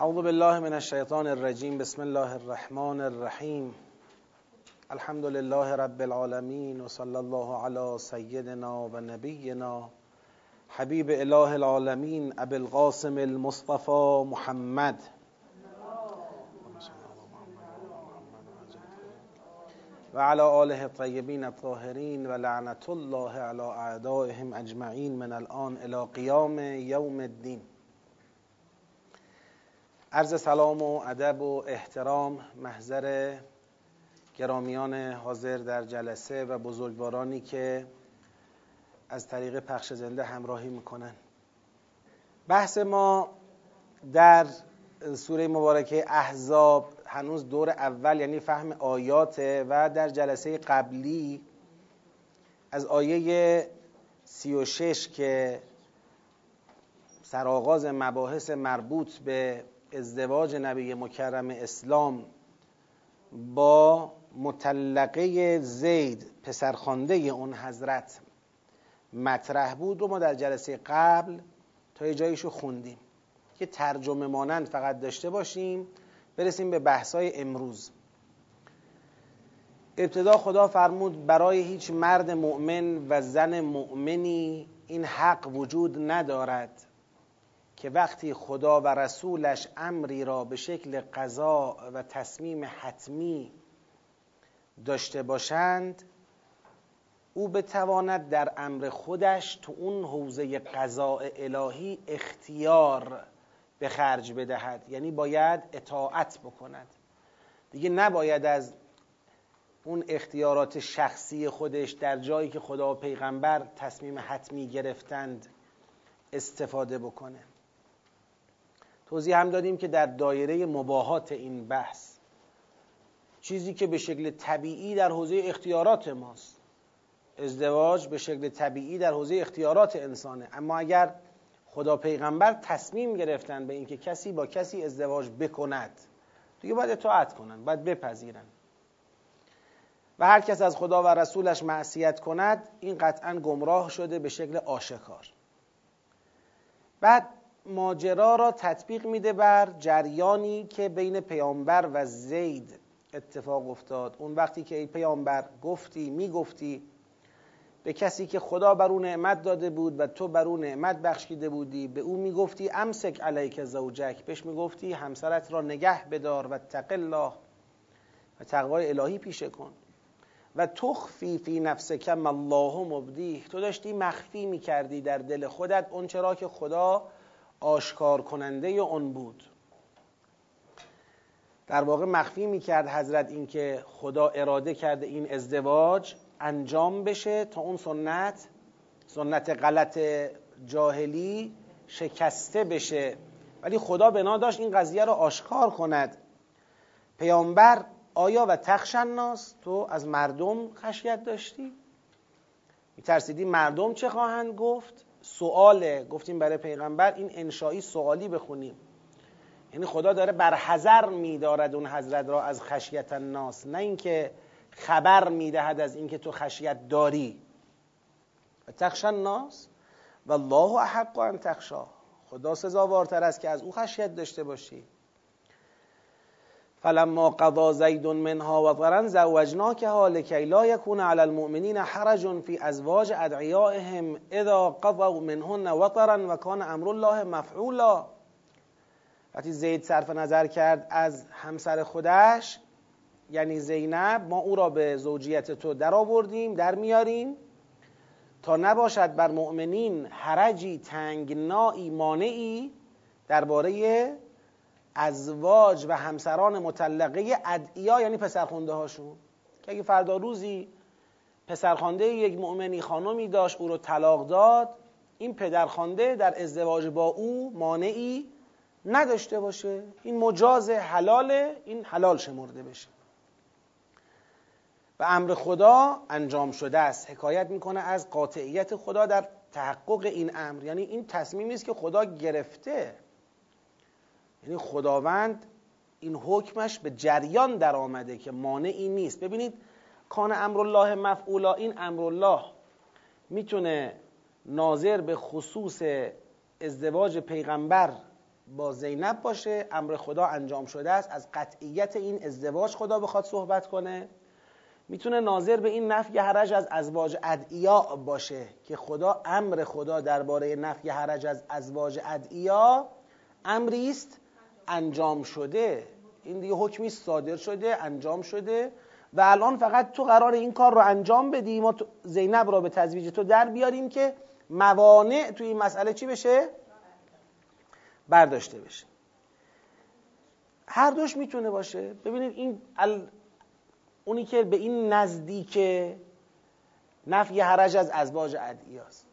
اعوذ بالله من الشیطان الرجیم بسم الله الرحمن الرحیم. الحمد لله رب العالمین و صلی الله علی سیدنا و نبینا. حبیب اله العالمین ابی القاسم المصطفى محمد. و علی آله الطیبین الطاهرین و لعنت الله علی اعدائهم اجمعین من الان الى قیام یوم الدین. عرض سلام و ادب و احترام محضر گرامیان حاضر در جلسه و بزرگوارانی که از طریق پخش زنده همراهی می‌کنن. بحث ما در سوره مبارکه احزاب هنوز دور اول یعنی فهم آیاته و در جلسه قبلی از آیه سی و شش که سرآغاز مباحث مربوط به ازدواج نبی مکرم اسلام با مطلقه زید پسرخوانده اون حضرت مطرح بود رو ما در جلسه قبل تا یه جاییشو خوندیم که ترجمه مانند فقط داشته باشیم. برسیم به بحثای امروز. ابتدا خدا فرمود برای هیچ مرد مؤمن و زن مؤمنی این حق وجود ندارد. که وقتی خدا و رسولش امری را به شکل قضا و تصمیم حتمی داشته باشند او بتواند در امر خودش تو اون حوزه قضاء الهی اختیار به خرج بدهد. یعنی باید اطاعت بکند. دیگه نباید از اون اختیارات شخصی خودش در جایی که خدا و پیغمبر تصمیم حتمی گرفتند استفاده بکنه. توضیح هم دادیم که در دایره مباهات این بحث چیزی که به شکل طبیعی در حوزه اختیارات ماست. ازدواج به شکل طبیعی در حوزه اختیارات انسانه. اما اگر خدا پیغمبر تصمیم گرفتن به اینکه کسی با کسی ازدواج بکند دیگه باید اطاعت کنن باید بپذیرن. و هر کس از خدا و رسولش معصیت کند این قطعا گمراه شده به شکل آشکار. بعد ماجرا را تطبیق میده بر جریانی که بین پیامبر و زید اتفاق افتاد. اون وقتی که ای پیامبر گفتی می‌گفتی به کسی که خدا بر او نعمت داده بود و تو بر او نعمت بخشیده بودی به او می‌گفتی امسک علیک زوجک. بهش می‌گفتی همسرت را نگه بدار و تق الله و تقوای الهی پیشه کن. و تخفی فی نفسک ما الله مبدیه. تو داشتی مخفی می‌کردی در دل خودت اون چرا که خدا آشکار کننده اون بود در واقع مخفی می‌کرد حضرت اینکه خدا اراده کرده این ازدواج انجام بشه تا اون سنت سنت غلط جاهلی شکسته بشه ولی خدا بنا داشت این قضیه رو آشکار کند پیامبر آیا و تخشن ناس تو از مردم خشیت داشتی؟ میترسیدی مردم چه خواهند گفت؟ سواله گفتیم برای پیغمبر این انشایی سوالی بخونیم. یعنی خدا داره برحضر میدارد اون حضرت را از خشیت الناس نه اینکه خبر می‌دهد از اینکه تو خشیت داری. تخشن الناس و الله احق ان تخشا خدا سزاوارتر است که از او خشیت داشته باشی. فلما قضا زید منها وطرا زوجناکها لکی لا یکون علی المؤمنین حرج فی ازواج ادعیائهم اذا قضوا منهن وطرا و کان امر الله مفعولا. وقتی زید صرف نظر کرد از همسر خودش یعنی زینب ما او را به زوجیت تو در آوردیم در میاریم. تا نباشد بر مؤمنین حرجی تنگنایی مانعی درباره ازواج و همسران مطلقه ادعیا یعنی پسرخونده هاشون که اگه فردا روزی پسرخوانده یک مؤمنی خانمی داشت او رو طلاق داد این پدرخوانده در ازدواج با او مانعی نداشته باشه. این مجاز حلاله این حلال شمرده بشه. و امر خدا انجام شده است. حکایت می‌کنه از قاطعیت خدا در تحقق این امر. یعنی این تصمیمی است که خدا گرفته. یعنی خداوند این حکمش به جریان در آمده که مانعی نیست. ببینید کان امرالله مفعولا این امرالله می‌تونه ناظر به خصوص ازدواج پیغمبر با زینب باشه. امر خدا انجام شده است. از قطعیت این ازدواج خدا بخواد صحبت کنه. می‌تونه ناظر به این نفی حرج از ازواج ادعیا باشه که خدا امر خدا درباره نفی حرج از ازواج ادعیا امری است. انجام شده این دیگه حکمی صادر شده انجام شده و الان فقط تو قرار این کار رو انجام بدی ما زینب را به تزویج تو در بیاریم که موانع تو این مسئله چی بشه؟ برداشته بشه. هر دوش می‌تونه باشه. ببینید این اونی که به این نزدیک نفی حرج از ازواج ادعیاست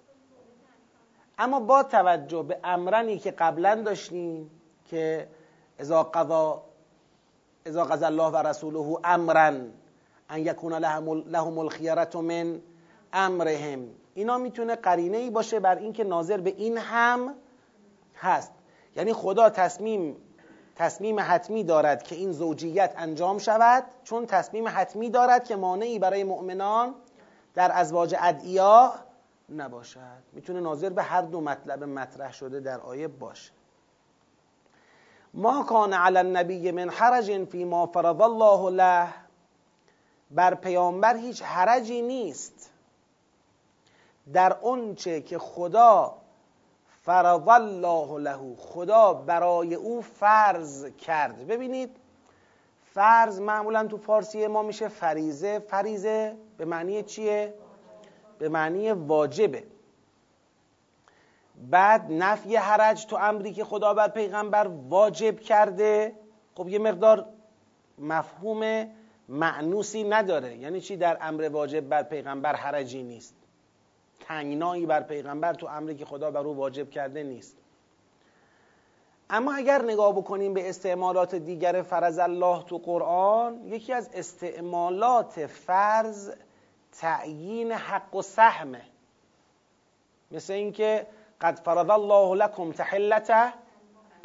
اما با توجه به امرنی که قبلا داشتیم که اذا قضا اذا قضا الله و رسوله امرا ان یکون لهم الخیرت من امرهم. اینا می‌تونه قرینه ای باشه بر اینکه ناظر به این هم هست. یعنی خدا تصمیم تصمیم حتمی دارد که این زوجیت انجام شود چون تصمیم حتمی دارد که مانعی برای مؤمنان در ازواج ادعیا نباشد. می‌تونه ناظر به هر دو مطلب مطرح شده در آیه باشه. ما کان علی النبی من حرج فی ما فرض الله له. بر پیامبر هیچ حرجی نیست. در اونچه که خدا فرض الله له. خدا برای او فرض کرد. ببینید فرض معمولا تو فارسی ما میشه فریزه فریزه به معنی چیه؟ به معنی واجبه. بعد نفی حرج تو امری که خدا بر پیغمبر واجب کرده خب یه مقدار مفهوم معنوسی نداره. یعنی چی در امر واجب بر پیغمبر حرجی نیست؟ تنگنایی بر پیغمبر تو امری که خدا بر او واجب کرده نیست. اما اگر نگاه بکنیم به استعمالات دیگر فرض الله تو قرآن یکی از استعمالات فرض تعیین حق و سهمه. مثل اینکه قد فرض الله لكم تحلت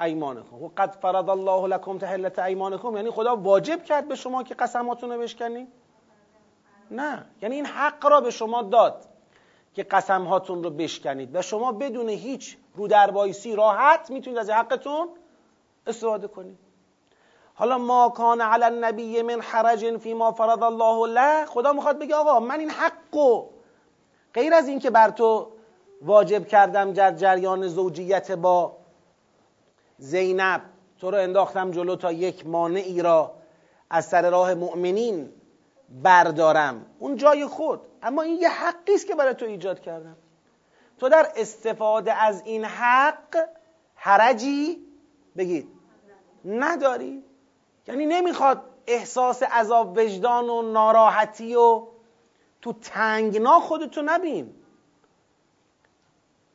ایمانکم. قد فرض الله لكم تحلت ایمانکم. یعنی خدا واجب کرد به شما که قسماتون رو بشکنید نه. یعنی این حق را به شما داد که قسم هاتون رو بشکنید. و شما بدون هیچ رو دربایسی راحت می‌تونید از حقتون استفاده کنید. حالا ما کان علی النبی من حرج فی ما فرض الله له خدا می‌خواد بگه آقا من این حقو غیر از اینکه بر تو واجب کردم در جریان زوجیت با زینب. تو رو انداختم جلو تا یک مانعی را از سر راه مؤمنین بردارم. اون جای خود. اما این یه حقی است که برای تو ایجاد کردم. تو در استفاده از این حق حرجی بگید. نداری. یعنی نمی‌خواد احساس عذاب وجدان و ناراحتی و تو تنگنا خودتو نبین.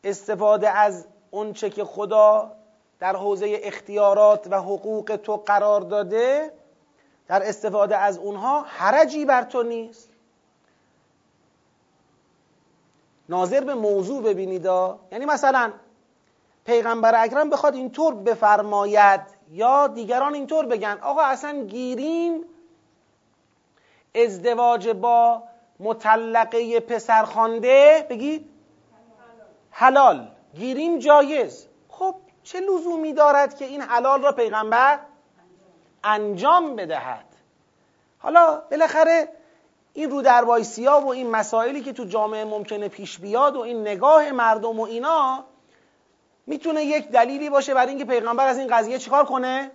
استفاده از اونچه که خدا در حوزه اختیارات و حقوق تو قرار داده در استفاده از اونها حرجی بر تو نیست. ناظر به موضوع ببینید یعنی مثلا پیغمبر اکرم بخواد اینطور بفرماید یا دیگران اینطور بگن آقا اصلا گیریم ازدواج با مطلقه پسرخوانده بگید حلال گیریم جایز. خب چه لزومی دارد که این حلال را پیغمبر انجام بدهد؟ حالا بالاخره این رو در ها و این مسائلی که تو جامعه ممکنه پیش بیاد و این نگاه مردم و اینا می‌تونه یک دلیلی باشه برای اینکه پیغمبر از این قضیه چیکار کنه؟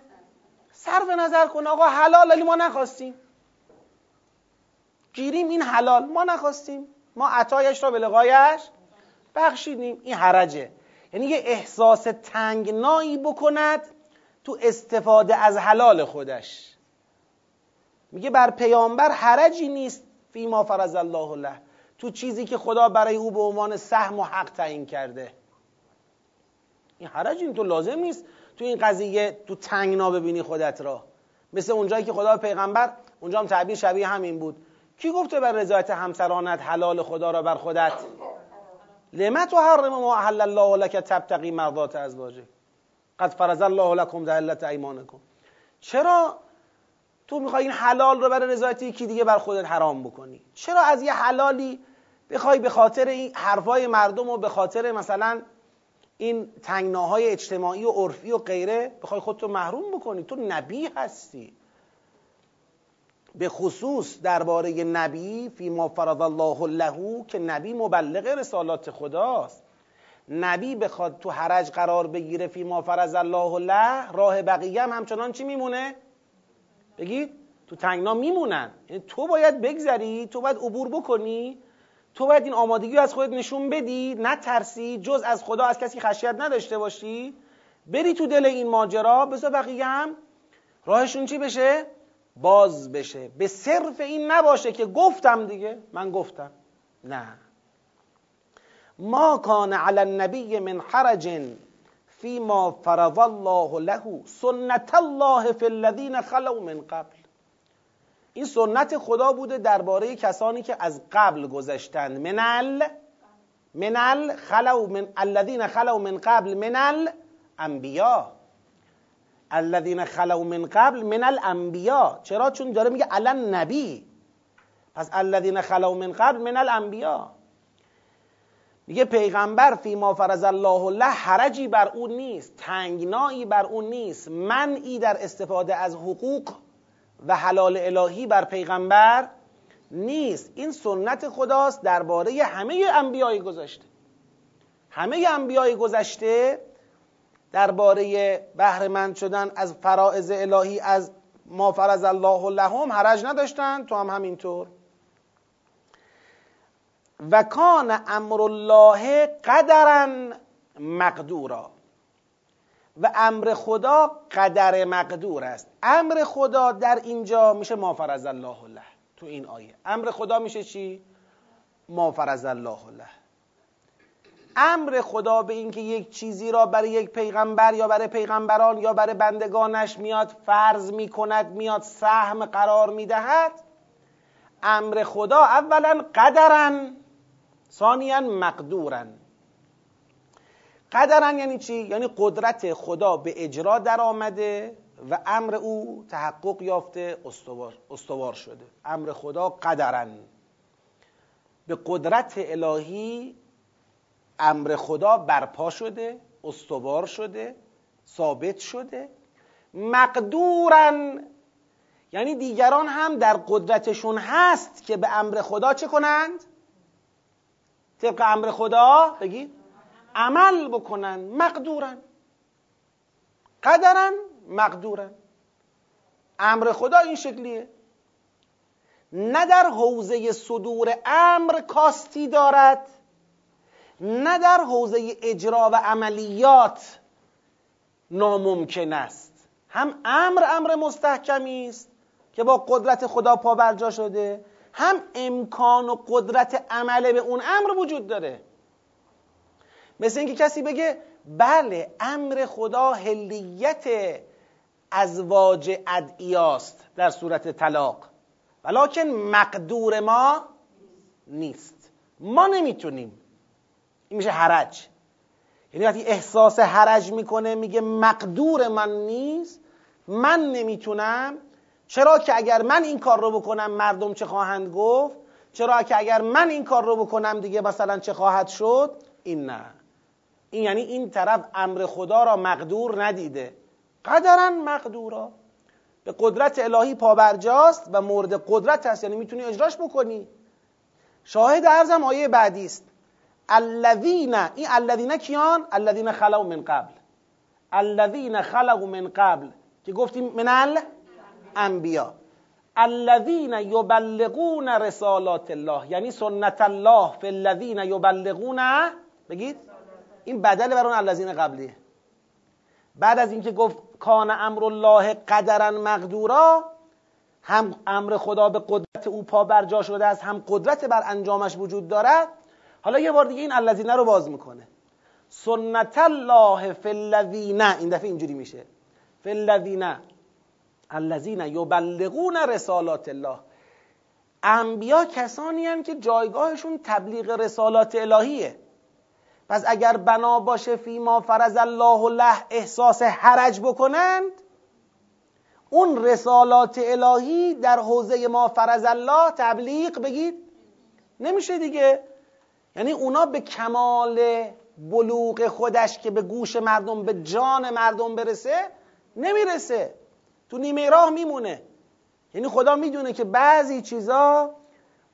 صرف نظر کنه آقا حلال ولی ما نخواستیم. گیریم این حلال ما نخواستیم. ما عطایش را به لقایش بخشیدیم این حرجه. یعنی یه احساس تنگنایی بکند تو استفاده از حلال خودش. میگه بر پیامبر حرجی نیست فیما فرض الله له. تو چیزی که خدا برای او به عنوان سهم و حق تعیین کرده. این حرج این تو لازم نیست تو این قضیه تو تنگنا ببینی خودت را. مثل اونجایی که خدا پیغمبر اونجا هم تعبیر شبیه همین بود. کی گفته بر رضایت همسرانت حلال خدا را بر خودت؟ لما حرم ما احل الله لك تبتقی مرضات ازواجه قد فرض الله لكم ذلت ایمانکم. چرا تو می‌خوای این حلال رو برای رضایت یکی دیگه بر خودت حرام بکنی؟ چرا از یه حلالی بخوای به خاطر این حرفای مردم و به خاطر مثلا این تنگناهای اجتماعی و عرفی و غیره بخوای خودتو محروم بکنی؟ تو نبی هستی. به خصوص درباره نبی فی ما فرض الله له که نبی مبلغ رسالات خداست. نبی بخواد تو حرج قرار بگیره فی ما فرض الله له راه بقیه هم همچنان چی میمونه؟ بگید تو تنگنا میمونن. یعنی تو باید بگذری تو باید عبور بکنی تو باید این آمادگی از خودت نشون بدی نترسی جز از خدا از کسی خشیت نداشته باشی. بری تو دل این ماجرا بذار بقیه هم راهشون چی بشه؟ باز بشه. به صرف این نباشه که گفتم دیگه. من گفتم. نه. ما کان علی النبی من حرج فيما فرض الله له سنت الله فی الذین خلو من قبل. این سنت خدا بوده درباره کسانی که از قبل گذشتند. منل منل خلو من الذين خلو من قبل من الانبیا الذين خلو من قبل من الانبیا چرا؟ چون داره میگه الان نبی پس الذين خلو من قبل من الانبیا میگه پیغمبر فی ما فرض الله له حرجی بر اون نیست تنگنایی بر اون نیست منعی در استفاده از حقوق و حلال الهی بر پیغمبر نیست. این سنت خداست درباره همه انبیای گذشته. همه انبیای گذشته درباره بهره شدن از فرائض الهی از ما فرض الله لهم حرج نداشتن؟ تو هم همینطور. و کان امر الله قدرا مقدورا. و امر خدا قدر مقدور است. امر خدا در اینجا میشه ما فرض الله له. تو این آیه. امر خدا میشه چی؟ ما فرض الله له. امر خدا به اینکه یک چیزی را برای یک پیغمبر یا برای پیغمبران یا برای بندگانش میاد فرض می‌کند میاد سهم قرار می‌دهد امر خدا اولا قدرن ثانیا مقدورن قدرن یعنی چی؟ یعنی قدرت خدا به اجرا در آمده و امر او تحقق یافته استوار, استوار شده. امر خدا قدرن به قدرت الهی امر خدا برپا شده استوار شده ثابت شده. مقدورن. یعنی دیگران هم در قدرتشون هست که به امر خدا چه کنند؟ طبق امر خدا بگید عمل بکنن. مقدورن. قدرن مقدورن. امر خدا این شکلیه. نه در حوزه صدور امر کاستی دارد. نه در حوزه اجرا و عملیات ناممکن است. هم امر امر مستحکمی است که با قدرت خدا پابرجا شده هم امکان و قدرت عمله به اون امر وجود داره. مثل اینکه کسی بگه بله امر خدا هلیت ازواج ادعیاست در صورت طلاق ولیکن مقدور ما نیست. ما نمی‌تونیم این میشه حرج. یعنی وقتی احساس حرج می‌کنه میگه مقدور من نیست من نمی‌تونم. چرا که اگر من این کار رو بکنم مردم چه خواهند گفت؟ چرا که اگر من این کار رو بکنم دیگه مثلا چه خواهد شد؟ این نه. این یعنی این طرف امر خدا را مقدور ندیده. قدرا مقدورا. به قدرت الهی پابرجاست و مورد قدرت هست یعنی می‌تونی اجراش بکنی. شاهد ارزم آیه بعدی است. الذین این الذین کیان؟ الذین خلو من قبل. الذین خلو من قبل. که گفتیم من الانبیا الذین یبلغون رسالات الله. یعنی سنت الله. فی الذین یبلغون بگید. این بدل بر اون الذین قبلیه. بعد از اینکه گفت کان امر الله قدرا مقدورا هم امر خدا به قدرت او پا برجا شده است هم قدرت بر انجامش وجود دارد حالا یه بار دیگه این الذین رو باز می‌کنه. سنت الله فی الذین. این دفعه اینجوری میشه. فی الذین. الذین یبلغون رسالات الله. انبیا کسانی هستند که جایگاهشون تبلیغ رسالات الهیه. پس اگر بنا باشه فی ما فرض الله له احساس حرج بکنند اون رسالات الهی در حوزه ما فرض الله تبلیغ بگید. نمیشه دیگه. یعنی اونا به کمال بلوغ خودش که به گوش مردم به جان مردم برسه نمی‌رسه. تو نیمه راه میمونه. یعنی خدا می‌دونه که بعضی چیزا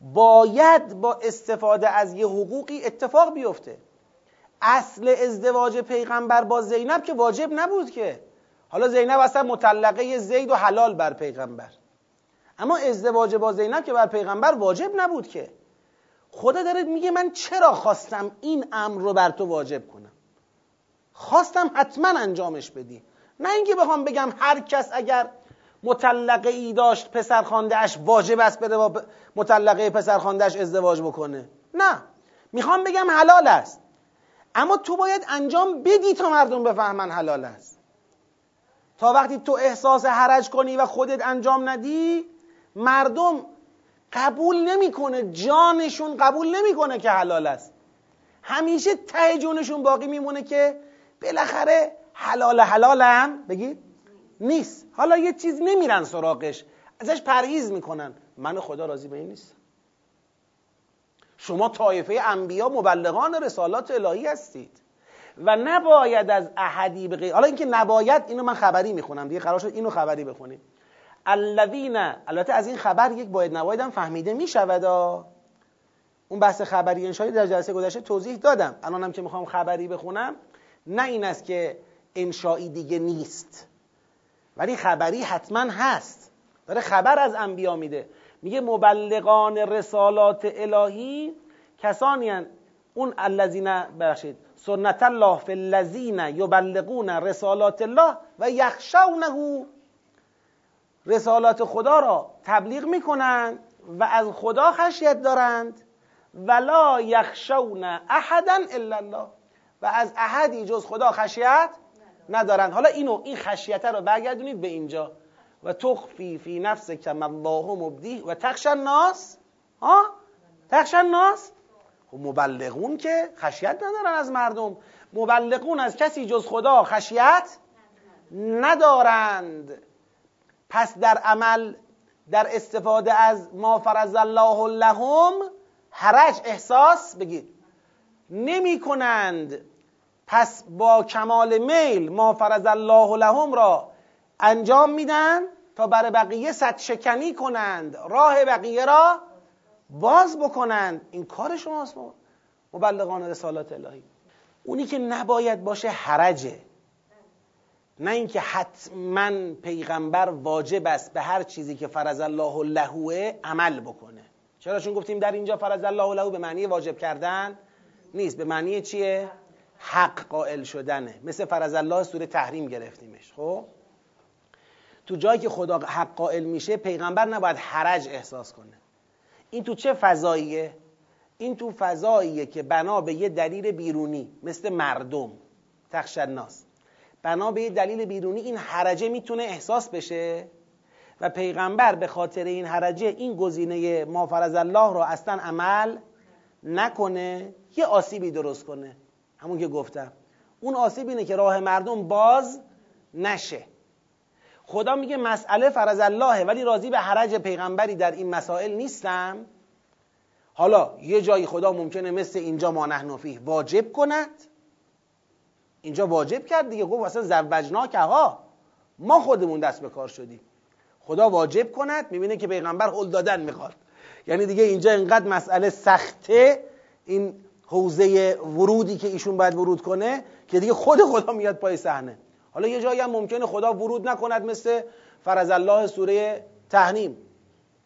باید با استفاده از یه حقوقی اتفاق بیفته. اصل ازدواج پیغمبر با زینب که واجب نبود که. حالا زینب اصلا مطلقه زید و حلال بر پیغمبر. اما ازدواج با زینب که بر پیغمبر واجب نبود که. خدا داره میگه من چرا خواستم این امر رو بر تو واجب کنم؟ خواستم حتما انجامش بدی. نه اینکه بخوام بگم هر کس اگر مطلقه ای داشت پسر اش واجب است بده با مطلقه پسر اش ازدواج بکنه. نه. می‌خوام بگم حلال است. اما تو باید انجام بدی تا مردم بفهمن حلال است. تا وقتی تو احساس حرج کنی و خودت انجام ندی مردم قبول نمی‌کنه جانشون قبول نمی‌کنه که حلال است. همیشه ته جونشون باقی میمونه که بالاخره حلال حلالم بگید نیست. حالا یه چیز نمیرن سراغش. ازش پرهیز می‌کنن. من خدا راضی به این نیست شما طایفه انبیا مبلغان رسالات الهی هستید. و نباید از احدی به حالا اینکه نباید اینو من خبری می‌خونم. دیگه قرار شد اینو خبری بخونیم. الذین البته از این خبر یک باید نبایدم فهمیده می‌شود اون بحث خبری انشایی در جلسه گذشته توضیح دادم. الانم که می‌خوام خبری بخونم نه این است که انشایی دیگه نیست. ولی خبری حتما هست. داره خبر از انبیا میده. میگه مبلغان رسالات الهی کسانی هن. اون الذین بخشید سنت الله فی الذین یبلغون رسالات الله و یخشونه رسالات خدا را تبلیغ می‌کنند و از خدا خشیت دارند ولا یخشون احدا الا الله. و از احدی جز خدا خشیت ندارند. حالا اینو این خشیت رو برگردونید به اینجا. و تخفی فی نفس کم الله مبدی و تخش الناس. ها؟ تخش الناس. خب مبلغون که خشیت ندارن از مردم. مبلغون از کسی جز خدا خشیت ندارند. پس در عمل در استفاده از ما فرض الله لهم حرج احساس بگید نمی کنند پس با کمال میل ما فرض الله لهم را انجام میدن تا برای بقیه صد شکنی کنند راه بقیه را باز بکنند. این کار شماست مبلغان رسالات الهی. اونی که نباید باشه حرجه. نه اینکه حتما پیغمبر واجب است به هر چیزی که فرض الله لهوه عمل بکنه. چرا چون گفتیم در اینجا فرض الله له به معنی واجب کردن نیست. به معنی چیه؟ حق قائل شدنه. مثل فرض الله سوره تحریم گرفتیمش. خب؟ تو جایی که خدا حق قائل میشه پیغمبر نباید حرج احساس کنه. این تو چه فضاییه؟ این تو فضاییه که بنا به یه دلیل بیرونی مثل مردم تخش الناس بنا به دلیل بیرونی این حرجه می‌تونه احساس بشه؟ و پیغمبر به خاطر این حرجه این گزینه ما فرض الله رو اصلا عمل نکنه یه آسیبی درست کنه. همون که گفتم. اون آسیب اینه که راه مردم باز نشه. خدا میگه مسئله فرض اللهه ولی راضی به حرج پیغمبری در این مسائل نیستم. حالا یه جایی خدا ممکنه مثل اینجا ما نحن واجب کند. اینجا واجب کرد دیگه. گفت اصلا زوجنا که ها ما خودمون دست به کار شدیم. خدا واجب کند می‌بینه که پیغمبر هل دادن می‌خواد. یعنی دیگه اینجا اینقدر مسئله سخته این حوزه ورودی که ایشون باید ورود کنه که دیگه خود خدا میاد پای صحنه. حالا یه جایی هم ممکنه خدا ورود نکند مثل فرز الله سوره تحنیم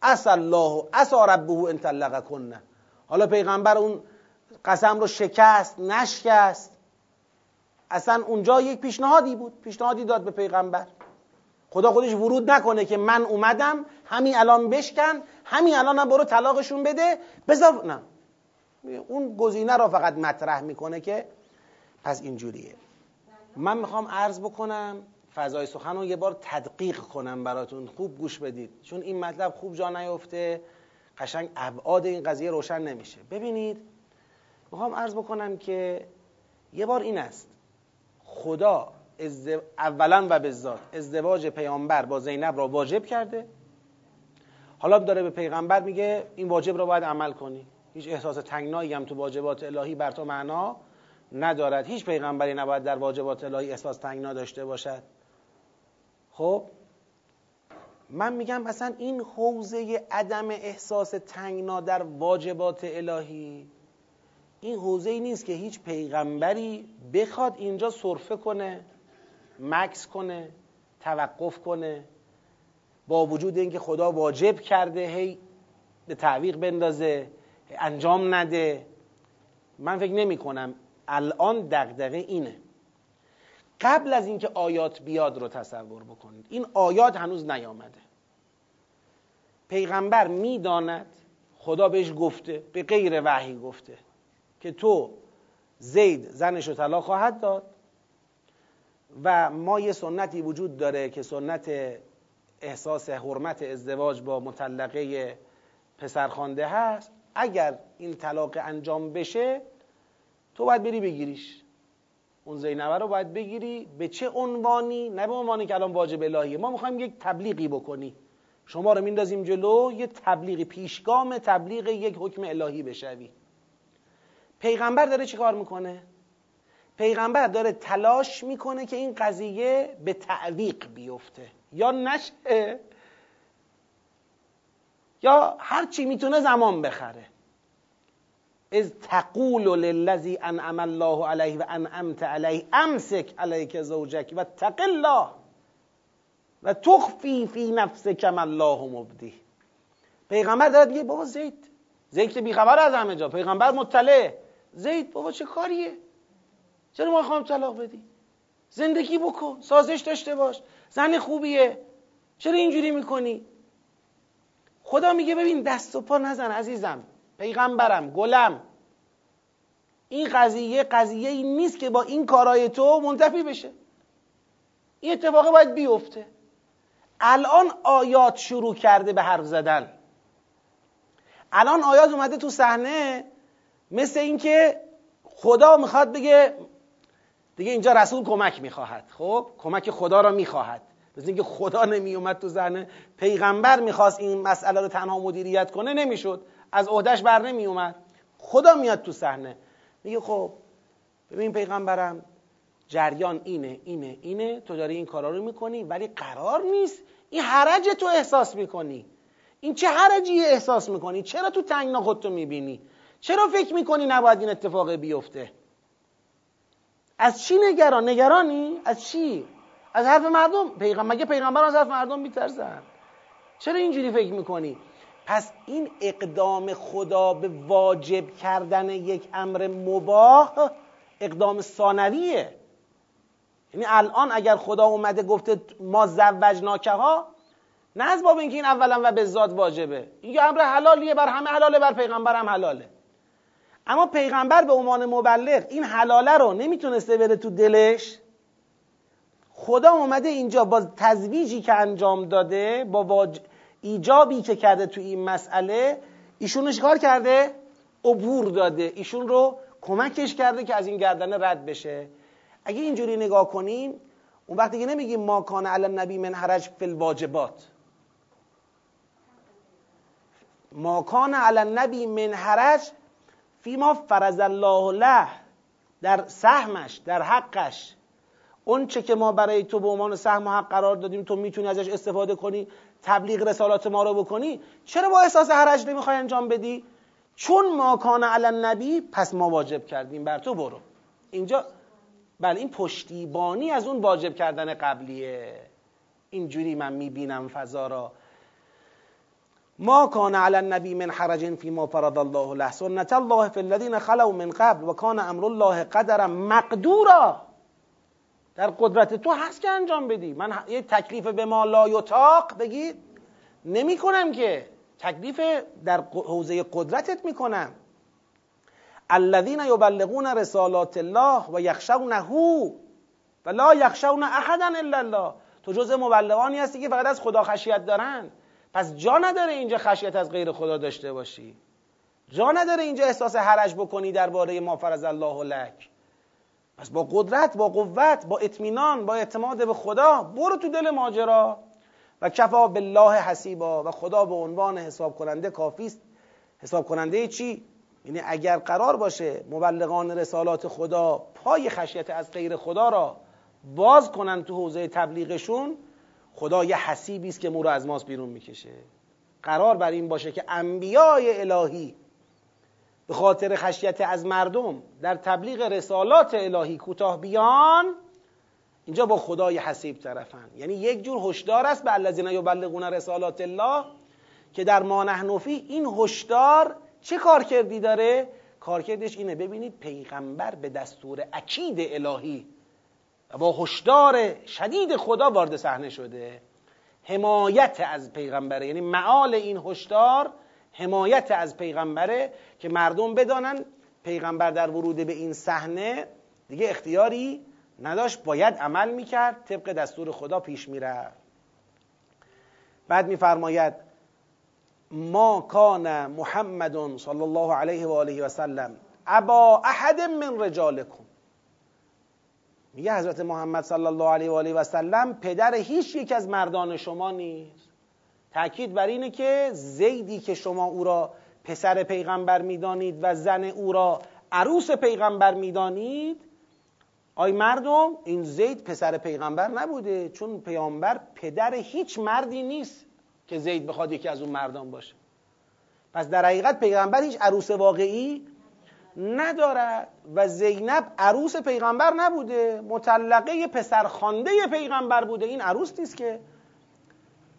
اس الله اسا ربه ان طلق کنه حالا پیغمبر اون قسم رو شکست نشکست. اصلا اونجا یک پیشنهادی بود. پیشنهادی داد به پیغمبر. خدا خودش ورود نکنه که من اومدم همین الان بشکن همین الان هم برو طلاقشون بده. بذار نه. اون گزینه را فقط مطرح می‌کنه که پس اینجوریه. من می‌خوام عرض بکنم فضای سخن رو یه بار تدقیق کنم براتون. خوب گوش بدید. چون این مطلب خوب جا نیفته. قشنگ ابعاد این قضیه روشن نمیشه. ببینید می‌خوام عرض بکنم که یه بار این است. خدا اولا و به ذات ازدواج پیامبر با زینب را واجب کرده. حالا داره به پیغمبر میگه این واجب را باید عمل کنی. هیچ احساس تنگنایی هم تو واجبات الهی بر تو معنا ندارد. هیچ پیغمبری نباید در واجبات الهی احساس تنگنا داشته باشد. خب؟ من میگم مثلا این حوزه عدم احساس تنگنا در واجبات الهی این حوزه ای نیست که هیچ پیغمبری بخواد اینجا صرفه کنه مکس کنه توقف کنه با وجود اینکه خدا واجب کرده هی به تعویق بندازه انجام نده. من فکر نمی کنم الان دغدغه اینه. قبل از اینکه آیات بیاد رو تصور بکنید. این آیات هنوز نیامده. پیغمبر می‌داند خدا بهش گفته به غیر وحی گفته. که تو زید زنش رو طلاق خواهد داد و ما یه سنتی وجود داره که سنت احساس حرمت ازدواج با مطلقه پسرخوانده هست. اگر این طلاق انجام بشه تو باید بری بگیریش. اون زینبه رو باید بگیری. به چه عنوانی؟ نه به عنوانی که الان واجب الهیه. ما می‌خوایم یک تبلیغی بکنی. شما رو میندازیم جلو یه تبلیغی پیشگام تبلیغ یک حکم الهی بشوی. پیغمبر داره چی کار می‌کنه؟ پیغمبر داره تلاش می‌کنه که این قضیه به تعویق بیفته. یا نشه یا هر چی می‌تونه زمان بخره. از تقول للذی انعم الله علیه و انعمت علیه امسک علیک زوجک و تق الله و تخفی فی نفسک ما الله مبدی. پیغمبر داره میگه بابا زید زید که بیخبر از همه جا. پیغمبر مطلع. زید بابا چه کاریه؟ چرا ما خواهم طلاق بدی زندگی بکن سازش داشته باش زن خوبیه. چرا اینجوری می‌کنی؟ خدا میگه ببین دست و پا نزن عزیزم پیغمبرم گلم. این قضیه قضیه ای نیست که با این کارای تو منتفی بشه. این اتفاق باید بیفته. الان آیات شروع کرده به حرف زدن. الان آیات اومده تو صحنه. مثل اینکه خدا می‌خواد بگه دیگه اینجا رسول کمک می‌خواهد خب؟ کمک خدا را می‌خواهد. مثل اینکه خدا نمی اومد تو زنه پیغمبر می‌خواست این مسئله رو تنها مدیریت کنه نمی‌شد. از عهدهش بر نمی اومد خدا میاد تو صحنه. میگه خب ببین پیغمبرم جریان اینه اینه اینه. تو داری این کارا رو می‌کنی ولی قرار نیست این حرج تو احساس می‌کنی. این چه حرجی احساس می‌کنی؟ چرا تو تنگنا خودتو می‌بینی؟ چرا فکر می‌کنی نباید این اتفاق بیفته؟ از چی نگران؟ نگرانی؟ از چی؟ از حرف مردم؟ پیغمبر مگه پیغمبر از حرف مردم میترسن؟ چرا اینجوری فکر می‌کنی؟ پس این اقدام خدا به واجب کردن یک امر مباه اقدام ثانویه. یعنی الان اگر خدا اومده گفته ما زوجناکه ها نه از باب اینکه این اولا و به ذات واجبه. این امر حلالیه بر همه حلاله بر پیغمبر هم حلاله. اما پیغمبر به عنوان مبلغ این حلاله رو نمی‌تونسته بره تو دلش؟ خدا اومده اینجا با تزویجی که انجام داده با واج... ایجابی که کرده تو این مسئله ایشونش کار کرده؟ عبور داده. ایشون رو کمکش کرده که از این گردنه رد بشه. اگه اینجوری نگاه کنیم اون وقتی که نمیگیم ما کان علی نبی من حرج فی الواجبات. ما کان علی نبی من حرج فیما فرض الله له در سهمش در حقش. اون چه که ما برای تو به عنوان سهم و حق قرار دادیم تو می‌تونی ازش استفاده کنی تبلیغ رسالات ما رو بکنی چرا با احساس حرج نمی‌خوای انجام بدی؟ چون ما کان علی النبی پس ما واجب کردیم. بر تو برو. اینجا بله این پشتیبانی از اون واجب کردن قبلیه. اینجوری من می‌بینم فضا را. ما کان علی النبی من حرج فی ما فرض الله له سنت الله فی الذین خلو من قبل و کان امر الله قدرا مقدورا. در قدرت تو هست که انجام بدی. من یه تکلیف به ما لا یطاق بگید. نمی کنم که. تکلیف در حوزه قدرتت می‌کنم. الذین یبلغون رسالات الله و یخشونه و لا یخشون احدا الا الله. تو جز مبلغانی هستی که فقط از خدا خشیت دارن. پس جا نداره اینجا خشیت از غیر خدا داشته باشی. جا نداره اینجا احساس حرج بکنی درباره ما فرض الله لک. پس با قدرت با قوت با اطمینان با اعتماد به خدا برو تو دل ماجرا. و کفا بالله حسیبا. و خدا به عنوان حساب کننده کافی است. حساب کننده چی؟ یعنی اگر قرار باشه مبلغان رسالات خدا پای خشیت از غیر خدا را باز کنن تو حوزه تبلیغشون خدا یه حسیبی است که مو رو از ماست بیرون می‌کشه. قرار بر این باشه که انبیای الهی به خاطر خشیت از مردم در تبلیغ رسالات الهی کوتاه بیان اینجا با خدای حسیب طرفن. یعنی یک جور هشدار است به الذین یبلغون رسالات الله که در ما نحنفی این هشدار چه کارکردی داره؟ کارکردش اینه ببینید پیغمبر به دستور اکید الهی و با هشدار شدید خدا وارد صحنه شده حمایت از پیغمبره. یعنی معال این هشدار حمایت از پیغمبره که مردم بدانن پیغمبر در ورود به این صحنه دیگه اختیاری نداشت باید عمل می‌کرد طبق دستور خدا پیش می‌رفت. بعد میفرماید ما کان محمد صلی الله علیه و آله و سلم ابا احد من رجالکم. میگه حضرت محمد صلی الله علیه و آله و سلم پدر هیچ یک از مردان شما نیست. تاکید بر اینه که زیدی که شما او را پسر پیغمبر می‌دانید و زن او را عروس پیغمبر می‌دانید آی مردم این زید پسر پیغمبر نبوده چون پیامبر پدر هیچ مردی نیست که زید بخواد یکی از اون مردان باشه. پس در حقیقت پیغمبر هیچ عروس واقعی ندارد و زینب عروس پیغمبر نبوده مطلقه پسرخوانده پیغمبر بوده. این عروس نیست که.